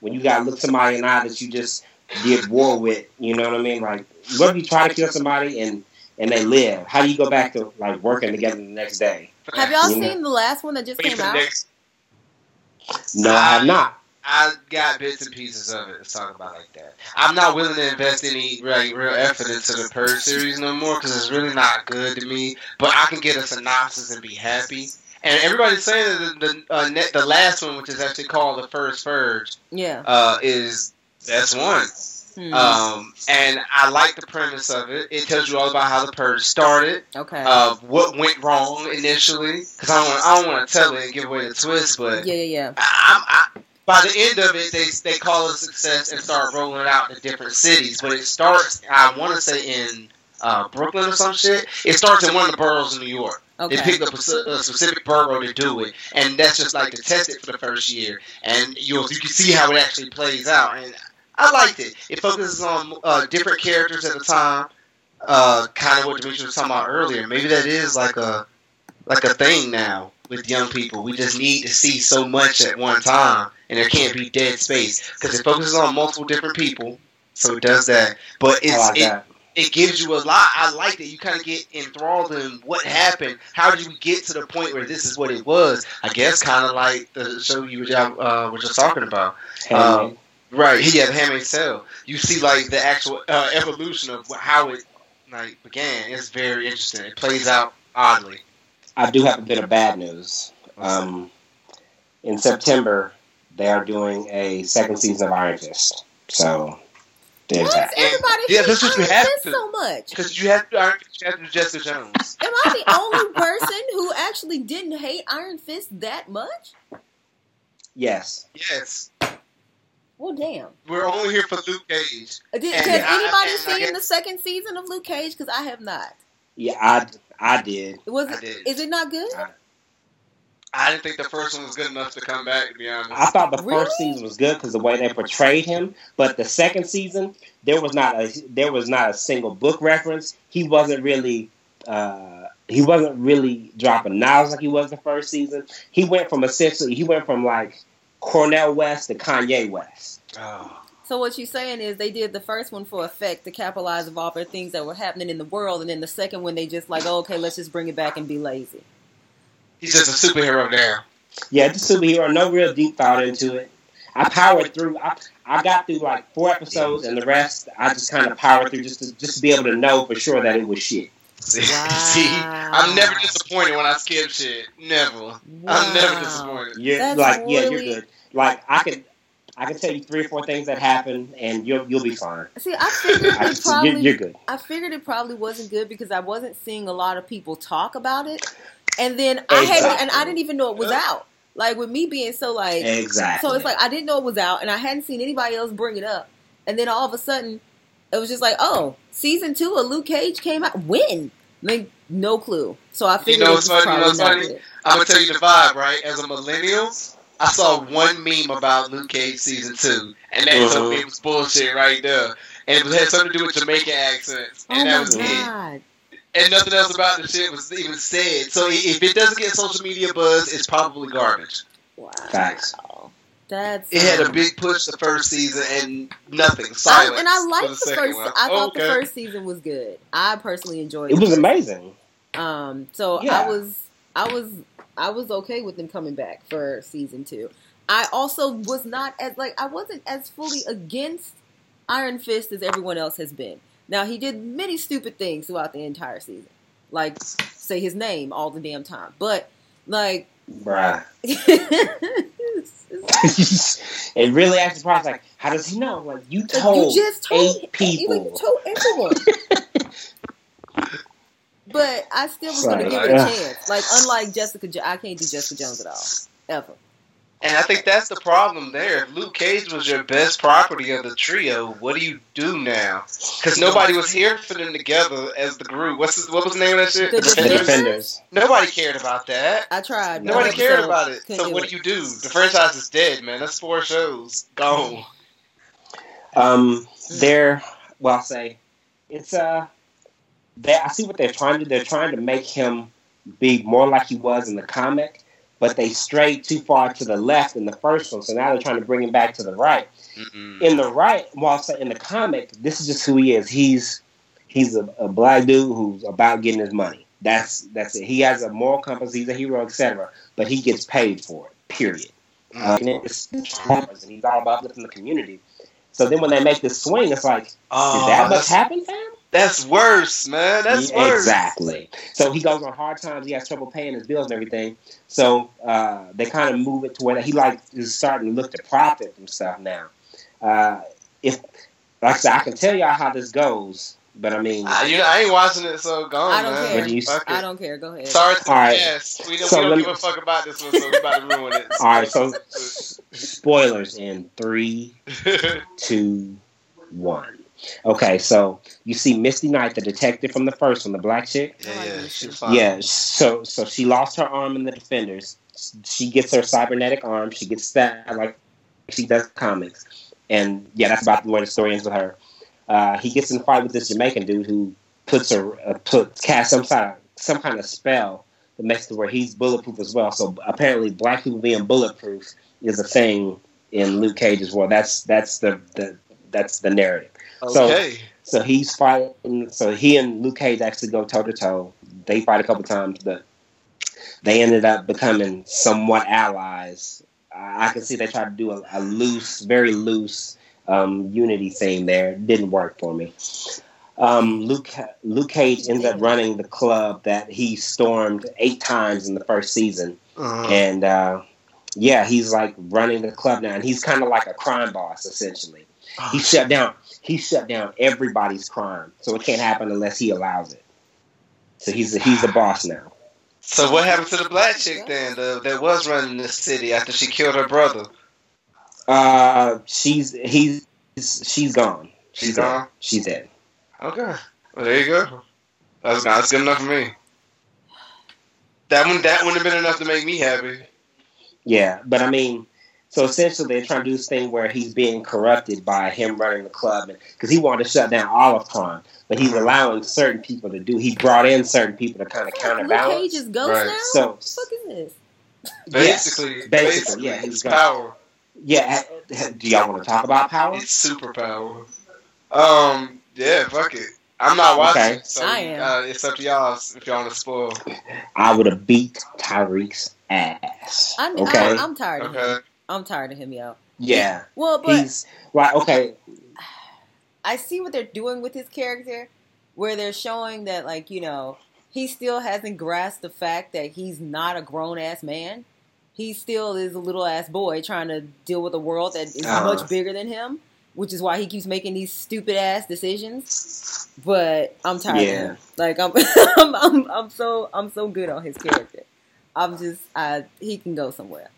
When you got to look somebody in the eye that you just did war with, you know what I mean? Like, what if you try to kill somebody and and they live? How do you go back to like working together the next day? Have y'all You know. seen the last one that just Wait came out? next- No, I have not. I got bits and pieces of it. Let's talk about like that. I'm not willing to invest any like real effort into the Purge series no more because it's really not good to me. But I can get a synopsis and be happy. And everybody's saying that the the, uh, net, the last one, which is actually called the First Purge, Yeah. uh, is that's one. Hmm. Um, and I like the premise of it. It tells you all about how the purge started, okay. uh, what went wrong initially. Because I don't, want, I don't want to tell it and give away the twist, but yeah, yeah, yeah. I, I, by the end of it, they they call it a success and start rolling it out in different cities. But it starts, I want to say, in uh, Brooklyn or some shit. It starts in one of the boroughs in New York. Okay. They picked up a, a specific borough to do it, and that's just like to test it for the first year, and you you can see how it actually plays out. And I liked it. It focuses on uh, different characters at the time, uh, kind of what Demetri was talking about earlier. Maybe that is like a like a thing now with young people. We just need to see so much at one time, and there can't be dead space because it focuses on multiple different people. So it does that, but it's like it, that. it gives you a lot. I like that you kind of get enthralled in what happened. How did you get to the point where this is what it was? I guess kind of like the show you were, uh, were just talking about. Um, right, yeah, the Handmaid's Tale. You see like the actual uh, evolution of how it like began. It's very interesting. It plays out oddly. I do have a bit of bad news. Um, in September, they are doing a second season of Iron Fist. So there's Why that. everybody Yeah, hate that's what you Iron have Fist to. so much? Because you have to, Iron Fist. you have to do Jessica Jones. Am I the only person who actually didn't hate Iron Fist that much? Yes. Yes, Well, damn. we're only here for Luke Cage. Did, has I- anybody and I seen guess- the second season of Luke Cage? Because I have not. Yeah, I, I did. Was I it? did. Is it not good? I- I didn't think the first one was good enough to come back. To be honest, I thought the Really? first season was good because the way they portrayed him, but the second season there was not a there was not a single book reference. He wasn't really uh, he wasn't really dropping knowledge like he was the first season. He went from essentially he went from like Cornel West to Kanye West. Oh. So what you're saying is they did the first one for effect to capitalize of all the things that were happening in the world, and then the second one they just like, oh, okay, let's just bring it back and be lazy. he's just a superhero now. Yeah, the superhero, no real deep thought into it. I powered through. I, I got through like four episodes, and the rest I just kind of powered through just to just to be able to know for sure that it was shit. See, Wow. see, I'm never disappointed when I skip shit. Never. I'm never disappointed. You're That's like, yeah, you're good. Like I can, I can tell you three or four things that happened, and you'll you'll be fine. See, I figured it probably, you're, you're good. I figured it probably wasn't good because I wasn't seeing a lot of people talk about it, and then I had, and I didn't even know it was out. Like with me being so like, Exactly. so it's like I didn't know it was out, and I hadn't seen anybody else bring it up, and then all of a sudden, it was just like, oh, season two of Luke Cage came out. When? Like no clue. So I figured know it what's was funny? You know what's funny? I'm gonna tell you the vibe, right? As a millennial, I saw one meme about Luke Cage season two, and that told me it was bullshit right there. And it had something to do with Jamaican accents, Oh and that my was it. And nothing else about the shit was even said. So if it doesn't get social media buzz, it's probably garbage. Wow, Facts. that's It had a big push the first season and nothing. I, and I for liked the the, first. one. I thought Okay. the first season was good. I personally enjoyed It the was amazing. Um, so Yeah. I was, I was, I was okay with them coming back for season two. I also was not as like I wasn't as fully against Iron Fist as everyone else has been. Now he did many stupid things throughout the entire season, like say his name all the damn time. But like, Bruh. it really the price like, how does he know? Like you you told just told eight You, people. you told everyone. but I still was going to give it a chance. Like unlike Jessica, jo- I can't do Jessica Jones at all ever. And I think that's the problem there. If Luke Cage was your best property of the trio, what do you do now? Because nobody was here for them together as the group. What's his, what was the name of that shit? The The Defenders? defenders. Nobody cared about that. I tried. but Nobody cared about it. couldn't So what it. do you do? The franchise is dead, man. That's four shows gone. Um, they're well, I'll say it's uh, they. I see what they're trying to. do. They're trying to make him be more like he was in the comic, but they strayed too far to the left in the first one. So now they're trying to bring him back to the right. In the right, well, in the comic, this is just who he is. He's he's a, a black dude who's about getting his money. That's that's it. He has a moral compass. He's a hero, etc. But he gets paid for it. Period. Uh, and it's- and he's all about uplifting the community. So then when they make this swing, it's like, Oh, did that much that's, happen, fam? That's worse, man. That's Yeah, worse. Exactly. So he goes on hard times. He has trouble paying his bills and everything. So uh, they kind of move it to where he like is starting to look to profit from stuff now. Uh, if like I said, I can tell y'all how this goes, but I mean, I, you know, I ain't watching it, so gone, I don't man. care. You- I don't care. Go ahead. Sorry to All right. yes. We don't, So we don't let give a fuck about this one, so we about to ruin it. all right. So spoilers in three, two, one. Okay, so you see Misty Knight, the detective from the first one, the black chick. yeah, yeah, she fine. Yeah, so so she lost her arm in the Defenders. She gets her cybernetic arm. She gets stabbed like she does comics, and yeah, that's about where the story ends with her. Uh, he gets in a fight with this Jamaican dude who puts her uh, put casts some sort of some kind of spell that makes it where he's bulletproof as well. So apparently, black people being bulletproof is a thing in Luke Cage's world. That's that's the, the that's the narrative. So- So he's fighting. So he and Luke Cage actually go toe to toe. They fight a couple times, but they ended up becoming somewhat allies. I I can see they tried to do a, a loose, very loose um, unity thing there. It didn't work for me. Um, Luke Luke Cage ends up running the club that he stormed eight times in the first season, Uh-huh. and uh, yeah, he's like running the club now, and he's kind of like a crime boss essentially he shut down he shut down everybody's crime so it can't happen unless he allows it so he's he's the boss now So what happened to the black chick then, the, that was running the city after she killed her brother? uh she's he's she's gone She's dead. gone? she's dead Okay. Well, there you go. That's, that's good enough for me. That one, that wouldn't have been enough to make me happy. yeah but i mean so essentially they're trying to do this thing where he's being corrupted by him running the club because he wanted to shut down all of crime but he's allowing certain people to do he brought in certain people to kind of counterbalance. Luke counterbalance Cage is ghost Right. now. so what the fuck is this? Basically, Yes, basically, yeah, he's it's got- power. yeah do y'all want to talk about power It's superpower. Um, yeah, fuck it. I'm not watching, Okay. so I am. Uh, it's up to y'all if y'all want to spoil. I would have beat Tariq's ass. I'm, okay. I, I'm tired of him. Okay. I'm tired of him, yo. yeah. Well, but He's like okay. I see what they're doing with his character, where they're showing that, like, you know, he still hasn't grasped the fact that he's not a grown ass man. He still is a little ass boy trying to deal with a world that is Uh-huh. much bigger than him, which is why he keeps making these stupid ass decisions. But I'm tired Yeah. of him. Like I'm, I'm, I'm, I'm so, I'm so good on his character. I'm just, I, he can go somewhere.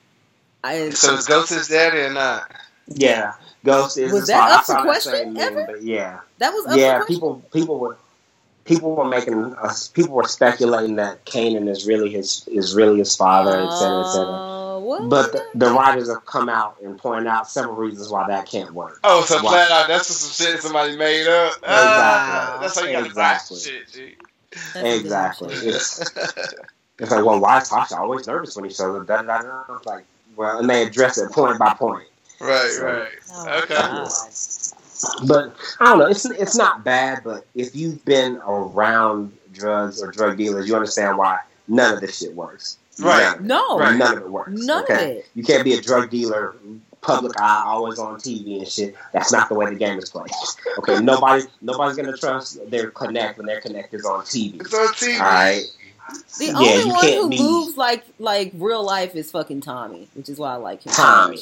I, So is Ghost his daddy or not? Yeah. Ghost is Was that father. I up for question same meme, ever? But yeah. that was up Yeah. for question? People people were people were making uh, people were speculating that Kanan is really his is really his father, et cetera, et cetera. Uh. But the, the writers have come out and pointed out several reasons why that can't work. Oh, so Why- flat out, that's just some shit somebody made up. Ah, Exactly. that's how you gotta Exactly. shit, G. That's Exactly. It's, it's like, well, why is Tasha always nervous when he shows up? Da, da, da. It's Like, well, and they address it point by point. right, right. Oh, Okay. God. But I don't know. It's it's not bad. But if you've been around drugs or drug dealers, you understand why none of this shit works. Right. None, No, Right. none of it works. none okay? of it. You can't be a drug dealer, public eye, always on TV and shit. That's not the way the game is played. Okay, nobody nobody's gonna trust their connect when their connect is on TV. It's on TV. All right. The Yeah, only you one can't who be- moves like like real life is fucking Tommy, which is why I like him. Tommy.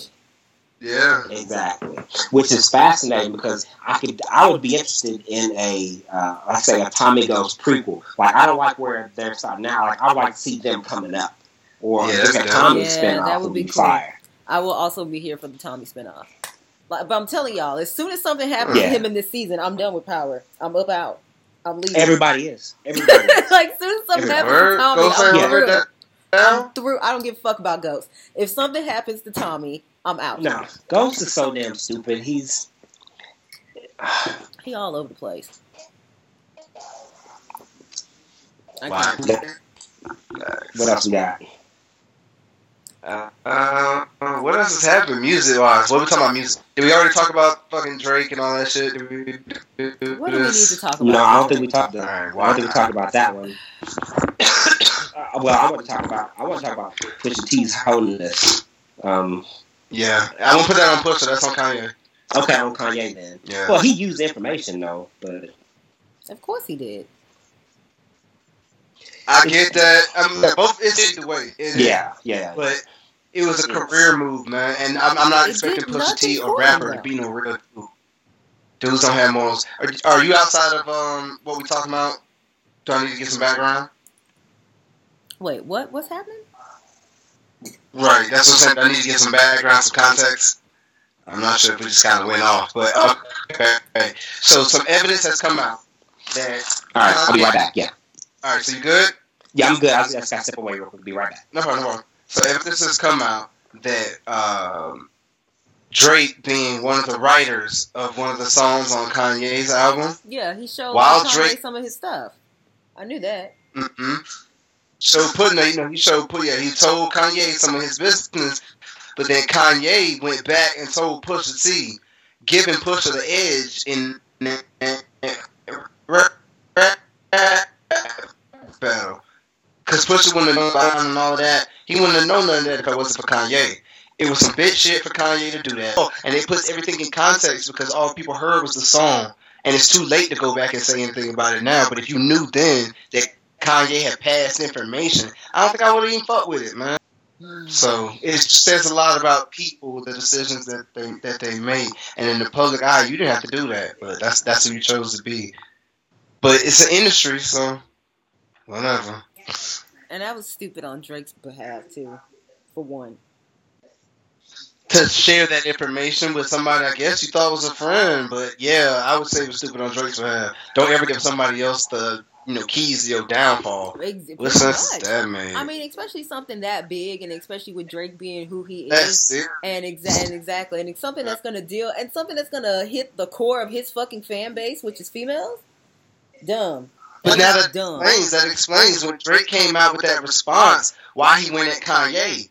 Yeah. Exactly, which is fascinating because I could, I would be interested in a, uh, let's say a Tommy Goes prequel. Like I don't like where they're starting now. Like I would like to see them coming up, or Yeah, just a Tommy. Yeah, spinoff that would would be, be cool. fire. I will also be here for the Tommy spinoff. Like, but I'm telling y'all, as soon as something happens Yeah. to him in this season, I'm done with Power. I'm up out. I'm leaving. Everybody is. Everybody is. like as soon as something Everybody. happens to Tommy, I'm say Yeah. through. that I'm through. I don't give a fuck about ghosts. If something happens to Tommy, I'm out. No, Ghost is so damn stupid. He's He all over the place. I Wow. what else we got? Uh, what else has happened music wise? What we talking about music? Did we already talk about fucking Drake and all that shit? Did we do What do we need to talk about? No, I don't think we talked. All right, I don't think we talked about that one. Uh, well, I want to talk about. I want to talk about Pusha T's holiness. Um, Yeah, I won't put that on Pusha. That's on Kanye. okay, on Kanye then. Yeah. Well, he used information though, but Of course he did. I get that. I mean, both it's the way. It is. yeah, yeah. But it was a career move, man, and I'm, I'm not expecting did Pusha T, or rapper, to be no real dude. Dudes don't have morals. Are, are you outside of um what we talking about? Do I need to get some background? Wait, what? What's happening? Right, that's what I'm saying. I need to get some background, some context. I'm not sure if we just kind of went off, but okay. So some evidence has come out that. All right, I'll be right back. Yeah, All right, so you good? yeah, I'm good. I just, I just gotta step away real quick. Be right back. No problem, no problem. So evidence has come out that um, Drake, being one of the writers of one of the songs on Kanye's album, Yeah, he showed While Kanye Drake- some of his stuff. I knew that. mm-hmm. so putting, you know, he showed, put, yeah, he told Kanye some of his business, but then Kanye went back and told Pusha T, giving Pusha the edge in battle. Because Pusha wouldn't have known about and all that. He wouldn't have known none of that if it wasn't for Kanye. It was some bitch shit for Kanye to do that. Oh, and it puts everything in context because all people heard was the song. And it's too late to go back and say anything about it now. But if you knew then that Kanye had passed information, I don't think I would have even fucked with it, man. So it says a lot about people, the decisions that they that they made, and in the public eye, you didn't have to do that, but that's that's who you chose to be. But it's an industry, so whatever. And that was stupid on Drake's behalf too, for one. To share that information with somebody, I guess you thought was a friend, but yeah, I would say it was stupid on Drake's behalf. Don't ever give somebody else the you know keys to your downfall. Ex- What sense is that, man? I mean, especially something that big, and especially with Drake being who he is, it. and exa- and exactly, and it's something that's gonna deal, and something that's gonna hit the core of his fucking fan base, which is females. Dumb. But That now that dumb. explains that explains when Drake came out with that response why he went at Kanye.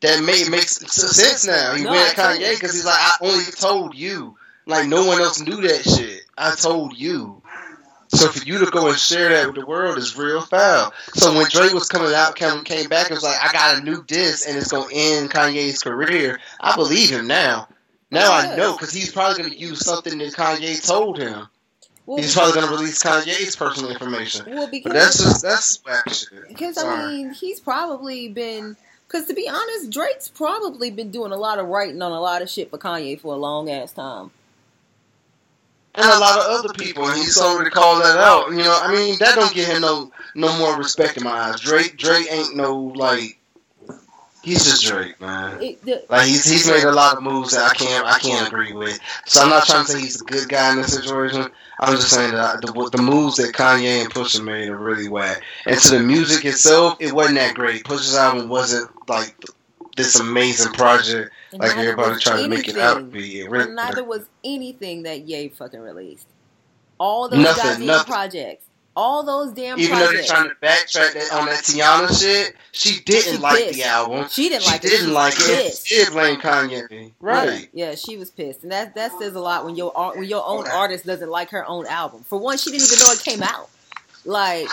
That made makes sense now. He No, went at Kanye because he's like, I only told you. Like no one else knew that shit. I told you. So for you to go and share that with the world is real foul. So when Drake was coming out, came, came back and was like, I got a new disc and it's gonna end Kanye's career. I believe him now. Now I know because he's probably gonna use something that Kanye told him. Well, He's probably gonna release Kanye's personal information. well, But because that's just that's whack shit. Because I mean, he's probably been. Because to be honest, Drake's probably been doing a lot of writing on a lot of shit for Kanye for a long ass time. and a lot of other people, and he's already called that out. You know, I mean, that don't give him no no more respect in my eyes. Drake, Drake ain't no like. He's just Drake, man. It, the, Like he's he's made a lot of moves that I can't I can't agree with. So I'm not trying to say he's a good guy in this situation. I'm just saying that the, the moves that Kanye and Pusha made are really whack. And to the music itself, it wasn't that great. Pusha's album wasn't like this amazing project and like everybody tried to make it out to be. Neither was anything that Ye fucking released. All those Nothing, goddamn nothing. projects. All those damn even though they're trying to backtrack that on that Teyana shit, she didn't She like pissed. the album. she didn't She like it. She didn't She like it. She did blame Kanye. Right. Yeah, she was pissed, and that that says a lot when your when your own artist doesn't like her own album. For one, she didn't even know it came out. Like,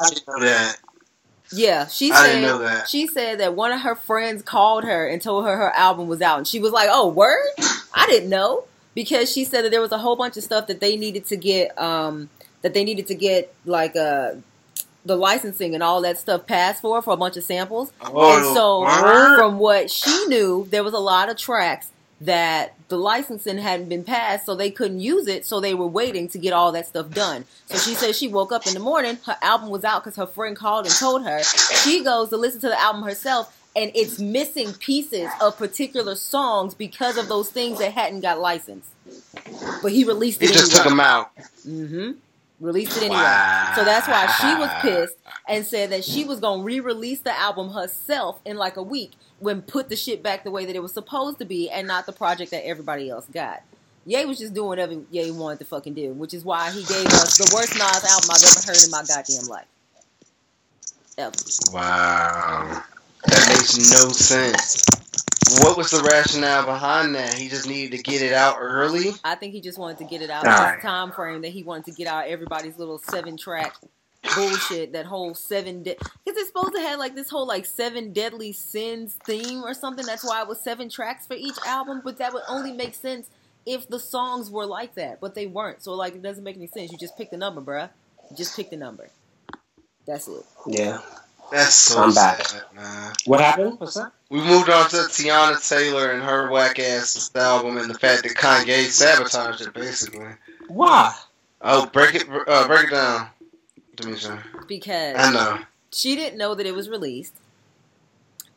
I didn't know that. yeah, she didn't said she said that one of her friends called her and told her her album was out, and she was like, "Oh, word! I didn't know." Because she said that there was a whole bunch of stuff that they needed to get, um, that they needed to get like uh, the licensing and all that stuff passed for for a bunch of samples. Oh, and so, word? from what she knew, there was a lot of tracks that the licensing hadn't been passed, so they couldn't use it. So they were waiting to get all that stuff done. So she said she woke up in the morning, her album was out because her friend called and told her. She goes to listen to the album herself, and it's missing pieces of particular songs because of those things that hadn't got licensed. But he released it. He it just anyway. took them out. Mm-hmm. Released it anyway. Wow. So that's why she was pissed and said that she was gonna re-release the album herself in like a week when put the shit back the way that it was supposed to be and not the project that everybody else got. Ye was just doing whatever Ye wanted to fucking do, which is why he gave us the worst Nas album I've ever heard in my goddamn life. Ever. Wow. That makes no sense. What was the rationale behind that? He just needed to get it out early? I think he just wanted to get it out All in right. his time frame that he wanted to get out everybody's little seven track bullshit. That whole seven because it's supposed to have like this whole like seven deadly sins theme or something. That's why it was seven tracks for each album. But that would only make sense if the songs were like that, but they weren't. So like it doesn't make any sense. You just pick the number, bruh. You just pick the number. That's it. Yeah. That's so I'm back. sad, man. What happened? What's that? We moved on to Teyana Taylor and her whack ass album and the fact that Kanye sabotaged it basically. Why? Oh, break it, uh, break it down, Demisha. Because I know. she didn't know that it was released.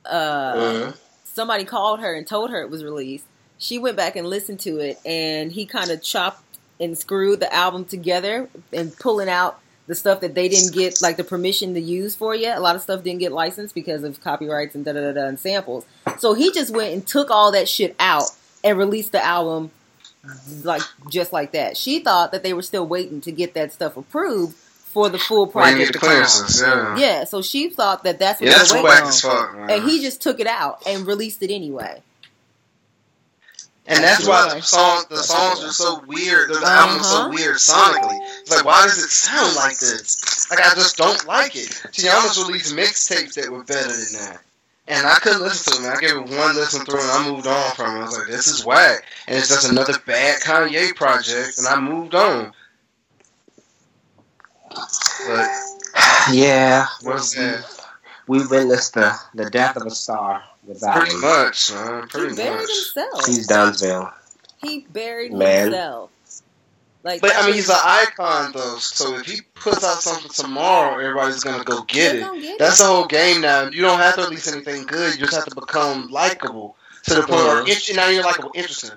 Uh, Uh, somebody called her and told her it was released. She went back and listened to it, and he kind of chopped and screwed the album together and pulling out the stuff that they didn't get like the permission to use for yet. A lot of stuff didn't get licensed because of copyrights and da da da and samples. So he just went and took all that shit out and released the album like just like that. She thought that they were still waiting to get that stuff approved for the full project get the to come clearances? Yeah. Yeah, so she thought that that's what Yeah, they were waiting on. fuck. And he just took it out and released it anyway. And that's why the songs, the songs are so weird. The album's so Uh-huh. weird sonically. It's like, why does it sound like this? Like, I just don't like it. Teyana's released mixtapes that were better than that. And I couldn't listen to them. I gave it one listen through and I moved on from it. I was like, this is whack. And it's just another bad Kanye project. And I moved on. But, Yeah. what's that? We witnessed the, the death of a star with that Pretty one. much, man. He Pretty buried much. himself. He's Dunsville. He buried Man. himself. Like, But I mean, he's an icon though. So if he puts out something tomorrow, everybody's gonna go get it. get That's it. the whole game now. You don't have to release anything good. You just have to become likable to the point where Mhm. now you're likable, interesting,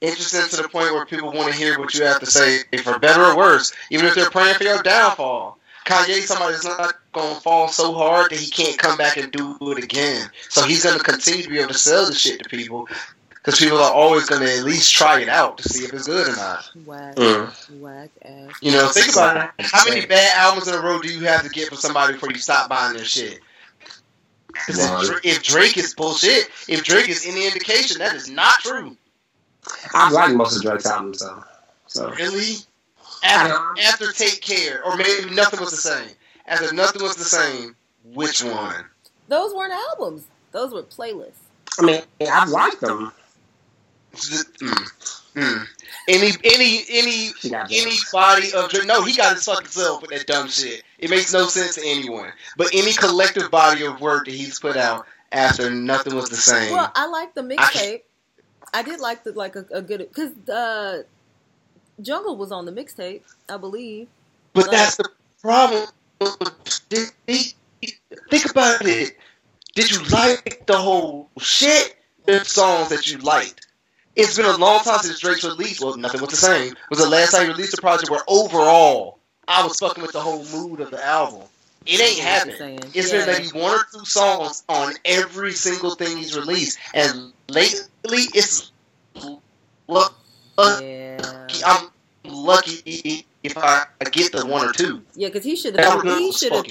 interesting to the point where people want to hear what you have to say, for better or worse. Even if they're praying for your downfall. Kanye, somebody that's not gonna fall so hard that he can't come back and do it again. So he's gonna continue to be able to sell the shit to people. Because people are always going to at least try it out to see if it's good or not. Whack, Mm. whack ass. You know, think about it. How many bad albums in a row do you have to get from somebody before you stop buying their shit? 'Cause if, if Drake is bullshit, if Drake is any indication, that is not true. I like most of Drake's albums, though. So Really? After, after Take Care, or maybe Nothing Was the Same. After Nothing Was the Same, which one? Those weren't albums. Those were playlists. I mean, I like them. Mm, mm. Any, any, any, any body of No, he got his fucking self with that dumb shit. It makes no sense to anyone. But any collective body of work that he's put out after nothing was the same. Well, I like the mixtape. I did like the like a, a good because uh, Jungle was on the mixtape, I believe. but that's the problem. Think about it. Did you like the whole shit? The songs that you liked. It's been a long time since Drake's released. Well, nothing was the same. Was the last time he released a project where overall I was fucking with the whole mood of the album. It ain't happening. It's Yeah. been maybe one or two songs on every single thing he's released, and lately it's look. Yeah, I'm lucky if I get the one or two. yeah, because he should have. He should have.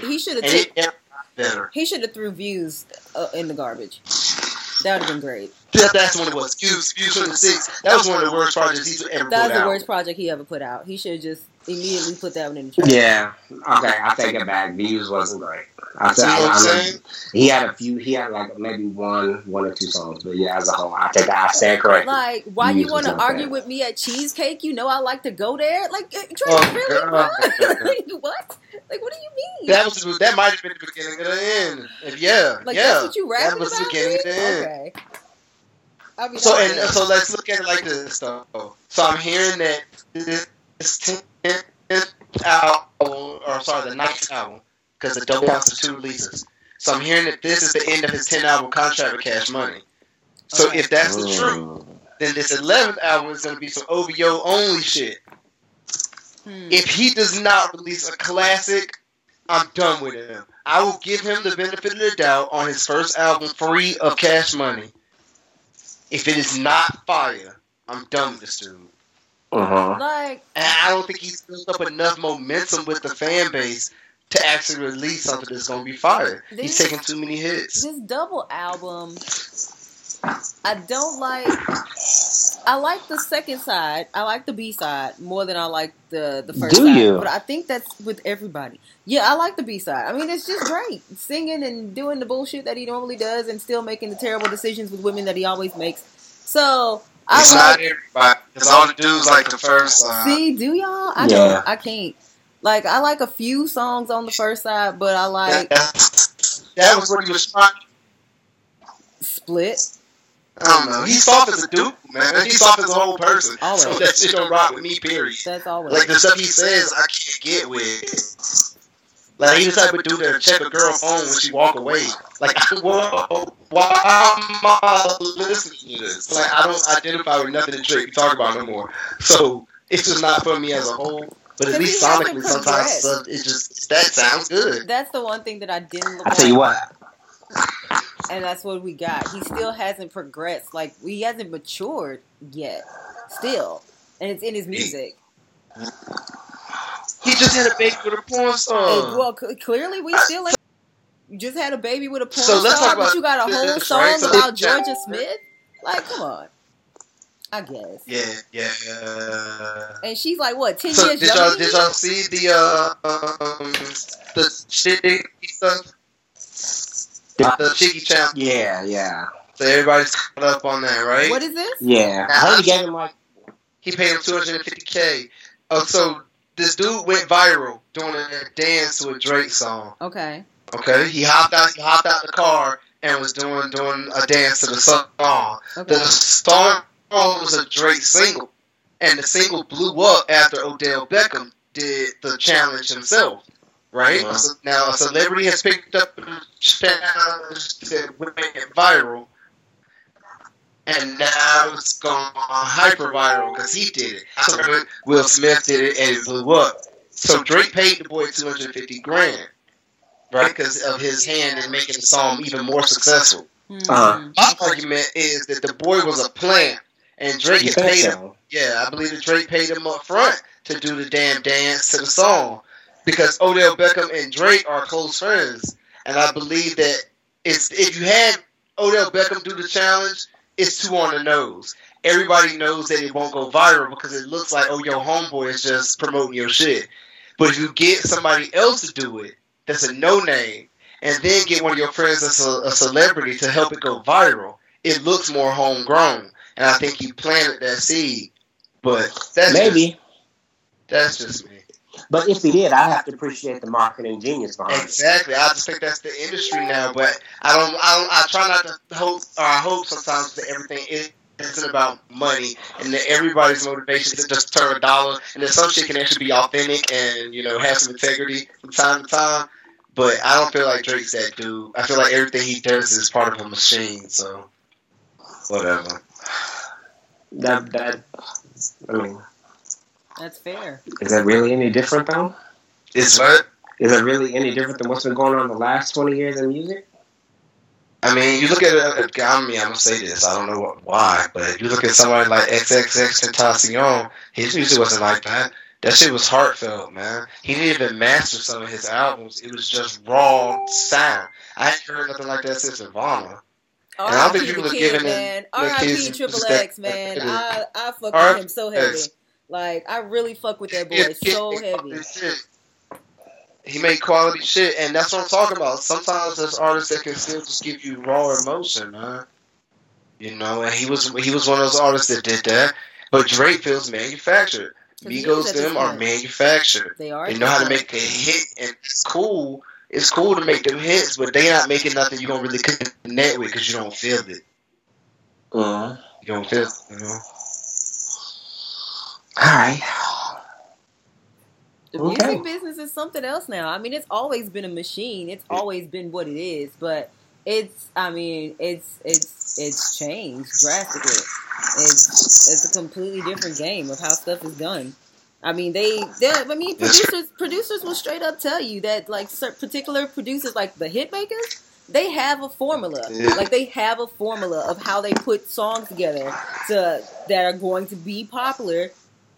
He should have. and it never got better. He should have threw views uh, in the garbage. That would have been great. That, that's when it was. Fuse, Fuse 26. That was one of the worst projects he's ever That was the out. worst project he ever put out. He should have just immediately put that one in the trash. Yeah. Okay, I take it back. Views wasn't great. I, See what I'm I, I, saying? he had a few. He had like maybe one, one or two songs, but yeah, as a whole, I think that. I stand corrected. Like, why you Views want to argue bad. with me at Cheesecake? You know I like to go there. Like, uh, Drake, Oh, really? girl. bro? like, what? Like, what do you mean? That was that might have been the beginning of the end. Yeah, like, yeah. that's what you rapping that was the about? beginning of the end. Okay. I mean, So and good. so let's look at it like this though. So I'm hearing that this tenth album, or sorry, the ninth album, because the double counts as two releases. So I'm hearing that this is the end of his ten album contract with Cash Money. So if that's the Mm. truth, then this eleventh album is going to be some OVO only shit. Hmm. If he does not release a classic, I'm done with him. I will give him the benefit of the doubt on his first album, free of Cash Money. If it is not fire, I'm done with this dude. Uh-huh. like, And I don't think he's built up enough momentum with the fan base to actually release something that's going to be fire. He's taking too many hits. this double album, I don't like. I like the second side. I like the B side more than I like the the first Do side. you? But I think that's with everybody. Yeah, I like the B side. I mean, it's just great singing and doing the bullshit that he normally does, and still making the terrible decisions with women that he always makes. So I It's like. not everybody. Because all the dudes like the first side. See, do y'all? I Yeah. don't. I can't. Like, I like a few songs on the first side, but I like that, that was what he was trying. Split. I don't know. He's soft as a dude, man. He's soft as a whole person. Always. So that shit don't rock with me, period. That's always. Like the stuff he says, I can't get with. Like he the type of dude that check a girl phone when she walk away. Like, whoa, why am I listening to this? Like I don't identify with nothing that Drake talk about no more. So it's just not for me as a whole. But at least sonically, sometimes stuff, it just that sounds good. That's the one thing that I didn't look I tell you like, what, and that's what we got. He still hasn't progressed. Like he hasn't matured yet. Still, and it's in his music. He just had a baby with a porn And, star. well, c- clearly we still. Ain't, you just had a baby with a porn So let's star, talk but about you got a whole song right? So- about Georgia Smith. Like, come on. I guess. Yeah, yeah. And she's like, what, ten So years did y'all did you? y'all see the uh um the Shiggy stuff? The Shiggy challenge. yeah, yeah, So everybody's caught up on that, right? What is this? yeah. I heard he gave him like He paid him 250k. Oh, so this dude went viral doing a dance to a Drake song. Okay. Okay, he hopped out. He hopped out the car and was doing doing a dance to the song. Okay. The song was a Drake single, and the single blew up after Odell Beckham did the challenge himself. Right Uh-huh. So now, a celebrity has picked up the challenge that went viral, and now it's gone hyper viral because he did it. So Will Smith did it, and it blew up. So Drake paid the boy two hundred fifty grand, right? Because of his hand in making the song even more successful. Hmm. Uh-huh. My argument is that the boy was a plant, and Drake paid him. Yeah, I believe that Drake paid him up front to do the damn dance to the song because Odell Beckham and Drake are close friends, and I believe that it's if you had Odell Beckham do the challenge, it's too on the nose. Everybody knows that it won't go viral because it looks like oh your homeboy is just promoting your shit. But if you get somebody else to do it, that's a no name, and then get one of your friends that's a, a celebrity to help it go viral, it looks more homegrown. And I think he planted that seed. But that's Maybe, just, that's just me. but if he did, I have to appreciate the marketing genius behind it. Exactly. I just think that's the industry now. But I don't. I don't. I try not to hope. Or I hope sometimes that everything is. Isn't about money, and that everybody's motivation is just to turn a dollar, and that some shit can actually be authentic and you know have some integrity from time to time. But I don't feel like Drake's that dude. I feel like everything he does is part of a machine. So whatever. That that I mean, That's fair. is that really any different though? It's what Is it really any different than what's been going on the last twenty years in music? I mean, you look at it. I mean, I'm gonna say this. I don't know what, why, but you look at somebody like XXXTentacion. His music wasn't like that. That shit was heartfelt, man. He didn't even master some of his albums. It was just raw sound. I ain't heard nothing like that since Nirvana. And I think R.I.P. people kid, giving man. R.I.P. Triple. X, man. I I fuck with him so heavy. Like I really fuck with that boy so heavy. He made quality shit, and that's what I'm talking about. Sometimes there's artists that can still just give you raw emotion, man. You know, and he was he was one of those artists that did that. But Drake feels manufactured. Migos them are manufactured. They are. They know how to make a hit, and it's cool. It's cool to make them hits, but they not making nothing you don't really connect with because you don't feel it. Mm. You don't feel, it, you know. All right. The Okay. music business is something else now. I mean, it's always been a machine. It's always been what it is, but it's. I mean, it's it's it's changed drastically. It's it's a completely different game of how stuff is done. I mean, they, I mean, producers producers will straight up tell you that like particular producers, like the hit makers, they have a formula. Yeah. Like they have a formula of how they put songs together to that are going to be popular.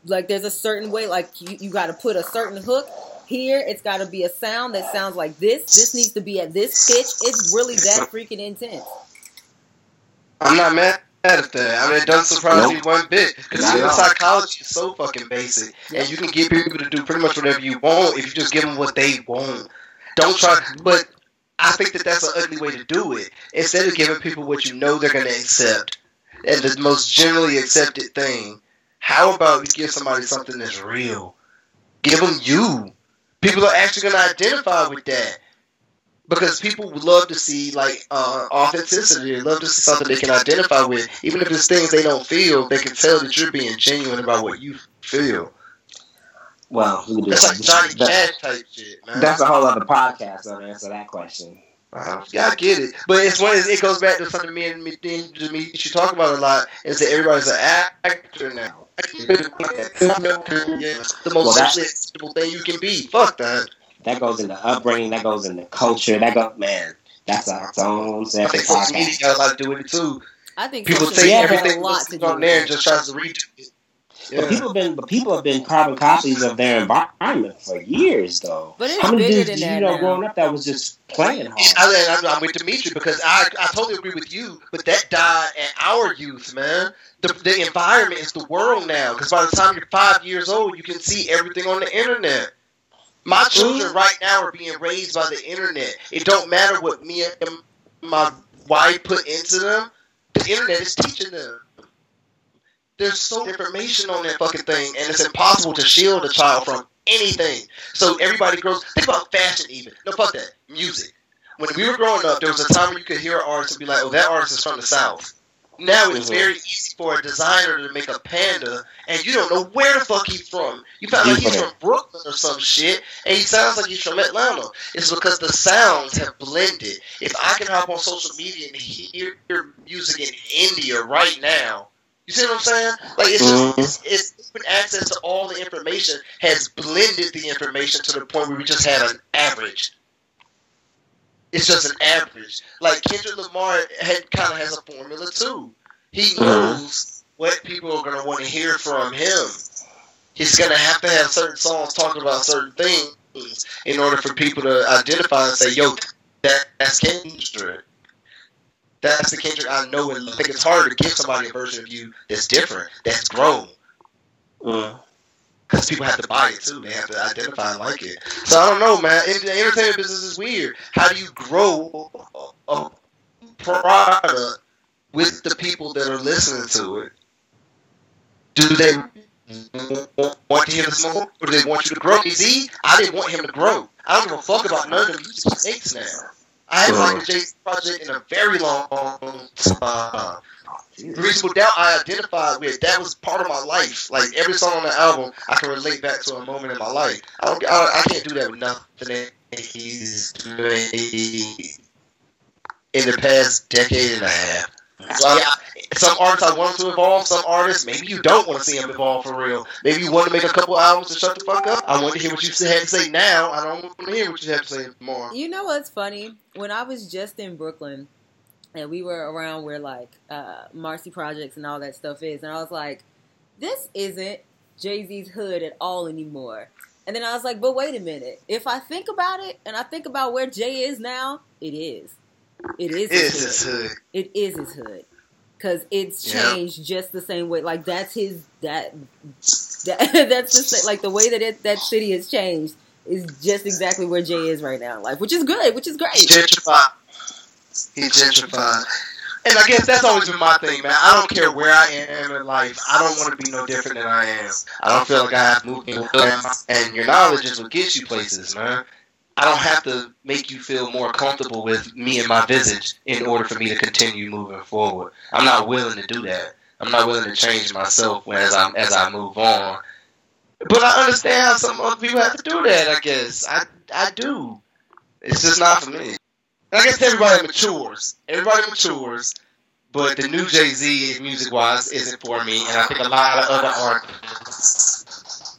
Like there's a certain way like you, you got to put a certain hook here. It's got to be a sound that sounds like this. This needs to be at this pitch. It's really that freaking intense. I'm not mad at that. I mean, it doesn't surprise Nope. me one bit because Not human psychology is so fucking basic, Yeah. and you can get people to do pretty much whatever you want if you just give them what they want. Don't try, but I think that that's an ugly way to do it. Instead of giving people what you know they're gonna accept, and the most generally accepted thing, how about you give somebody something that's real? Give them you. People are actually gonna identify with that because people would love to see like uh, authenticity. They love to see something they can identify with, even if it's things they don't feel. They can tell that you're being genuine about what you feel. Well, we That's like Johnny. Cash type shit, man. That's a whole other podcast to answer that question. Uh, yeah, I get it, but it's one. It goes back to something me and me, me, me you talk about a lot. Is that everybody's an actor now? the most Well, acceptable thing you can be. Fuck that. That goes into upbringing. That goes into culture. That go man. That's a its own I separate think social media podcast. got a lot to do with it too. I think People social take Yeah, everything a lot that's to do on there and just tries to redo it. But people have been, but people have been carbon copies of their environment for years, though. But it's How many bigger dudes than did you know now. growing up that was just playing hard? I, I'm, I'm with Dimitri because I, I totally agree with you, but that died at our youth, man. The, the environment is the world now because by the time you're five years old, you can see everything on the internet. My children right now are being raised by the internet. It don't matter what me and my wife put into them. The internet is teaching them. There's so much information on that fucking thing, and it's impossible to shield a child from anything. So everybody grows. Think about fashion, even. No, fuck that. Music. When we were growing up, there was a time when you could hear an artist and be like, "Oh, that artist is from the South." Now it's Mhm. very easy for a designer to make a panda, and you don't know where the fuck he's from. You found like he's from Brooklyn or some shit, and he sounds like he's from Atlanta. It's because the sounds have blended. If I can hop on social media and hear your music in India right now, you see what I'm saying? Like it's just it's, it's open access to all the information has blended the information to the point where we just have an average. It's just an average. Like Kendrick Lamar had kind of has a formula too. He knows what people are gonna want to hear from him. He's gonna have to have certain songs talking about certain things in order for people to identify and say, "Yo, that, that's Kendrick." That's the Kendrick I know and love. I think it's harder to give somebody a version of you that's different, that's grown. Mm. Because people have to buy it too. They have to identify and like it. So I don't know, man. The entertainment business is weird. How do you grow a a product with the people that are listening to it? Do they want you to hear this more? Or do they want you to grow? Z, I didn't want him to grow. I don't give a fuck about none of the music he makes now. I haven't liked the J project in a very long time. Reasonable Doubt I identified with. That was part of my life. Like every song on the album, I can relate back to a moment in my life. I don't. I, I can't do that with nothing that he's made in the past decade and a half. So I, some artists I want to evolve. Some artists maybe you don't want to see them evolve for real. Maybe you want to make a couple albums and shut the fuck up. I want to hear what you had to say now. I don't want to hear what you have to say tomorrow. You know what's funny? When I was just in Brooklyn and we were around where like uh, Marcy Projects and all that stuff is, and I was like, this isn't Jay Z's hood at all anymore. And then I was like, but wait a minute. If I think about it and I think about where Jay is now, it is. It is. It's his his hood. hood. It is his hood. Cause it's Yeah. changed just the same way. Like that's his that that that's the sa- like the way that it that city has changed is just exactly where Jay is right now in life, which is good, which is great. gentrified. He's gentrified. And I guess that's always been my thing, man. I don't care where I am in life. I don't want to be no different than I am. I don't feel like I have to move And your knowledge is what gets you places, man. I don't have to make you feel more comfortable with me and my visage in order for me to continue moving forward. I'm not willing to do that. I'm not willing to change myself as I as I move on. But I understand how some other people have to do that. I guess I I do. It's just not for me. I guess everybody matures. Everybody matures. But the new Jay Z, music wise, isn't for me. And I think a lot of other artists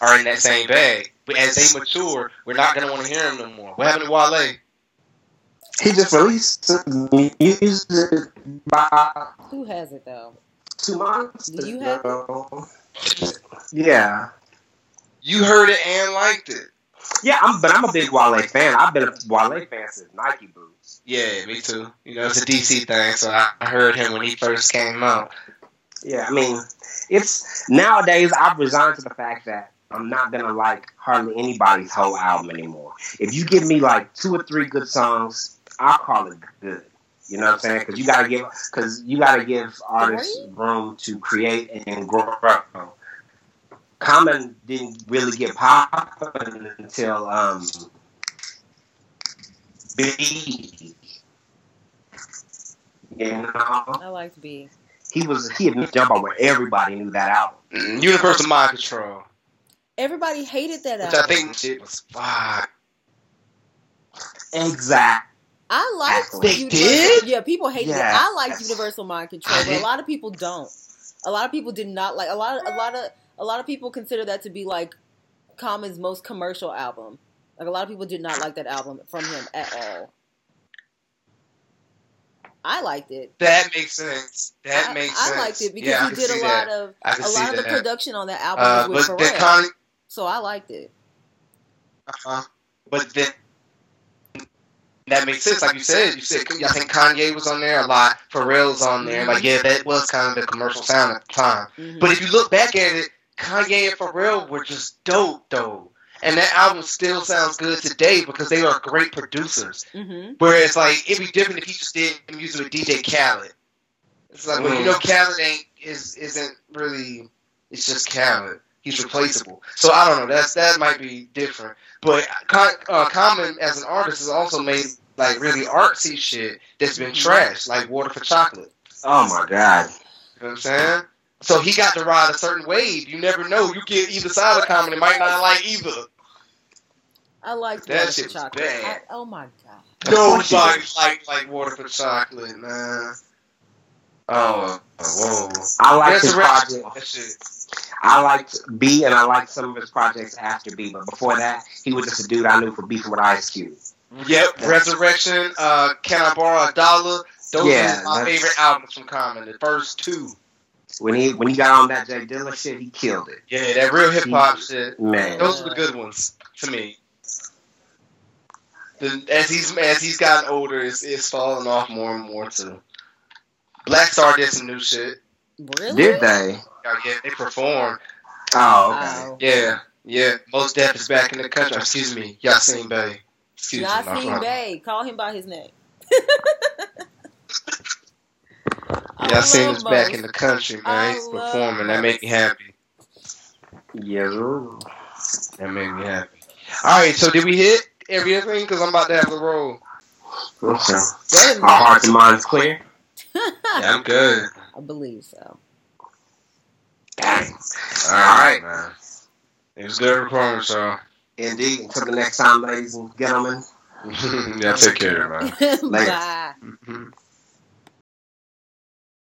are in that same bag. But as they mature, we're not going to want to hear them no more. What happened to Wale? He just released music about Who has it though? two months Do you have ago. Yeah. You heard it and liked it. Yeah, I'm, but I'm a big Wale fan. I've been a Wale fan since Nike boots. Yeah, me too. You know, it's a DC thing, so I I heard him when he first came out. Yeah, I mean, it's nowadays I've resigned to the fact that I'm not gonna like hardly anybody's whole album anymore. If you give me like two or three good songs, I'll call it good. You know what I'm saying? Because you gotta give, because you gotta give artists room to create and grow. Common didn't really get popping until um, Be. You know, I liked Be. he was he had jump on where everybody knew that album. Mm, Universal Mind Control, Everybody hated that which album. I think shit was fire. Exactly. I liked They Universal- did? Yeah, people hated it. I liked Universal Mind Control, but a lot of people don't. A lot of people did not like. A lot of a lot of a lot of people consider that to be like Common's most commercial album. Like a lot of people did not like that album from him at all. I liked it. That makes sense. That I, makes I sense. liked it because yeah, he did a lot that. of a lot of the that. production on that album Uh, was with then Pharrell. Kanye, so I liked it. uh-huh. but then that makes sense. Like you said, you said I think Kanye was on there a lot. Pharrell's on there. Like yeah, that was kind of the commercial sound at the time. Mhm. But if you look back at it, Kanye and Pharrell were just dope though. And that album still sounds good today because they are great producers. Mhm. Whereas like it'd be different if he just did music with DJ Khaled. It's like well, you know Khaled ain't is isn't really it's just Khaled. He's replaceable. So I don't know. That's that might be different. But uh, Common as an artist has also made like really artsy shit that's been trashed, like Water for Chocolate. Oh my god. You know what I'm saying? So he got to ride a certain wave. You never know. You get either side of Common, it might not like either. I liked That Water for shit was Chocolate. bad. I, oh my god. course you Nobody like like Water for Chocolate, man. Oh, whoa. I like his Resurrection. project. That shit. I liked Be, and I liked some of his projects after Be. But before that, he was just a dude I knew for beefing with Ice Cube. Yep, Resurrection, uh, Can I Borrow a Dollar? Those Yeah, are my favorite albums from Common. The first two. When he when he got on that J Dilla shit, he killed it. Yeah, that real hip hop shit. Man, Those are the good ones to me. The, as he's as he's gotten older, it's, it's falling off more and more too. Black Star did some new shit. Really? did they? Oh, yeah, they performed. Oh, okay. Wow. Yeah, yeah. Mos Def is back in the country. Excuse me, Yasiin Bey. Excuse me. my Yasiin fault. Bey. Call him by his name. I Yasiin love is back in the country, man. I He's performing. That made me happy. Yeah. That made me happy. All right, so did we hit everything? Because I'm about to have to roll. Okay. That is Our hearts and minds clear. Yeah, I'm good. I believe so. Dang. All right, man. It was good recording, so. Indeed. Until the next time, ladies and gentlemen. yeah, take care, man. Later. Bye.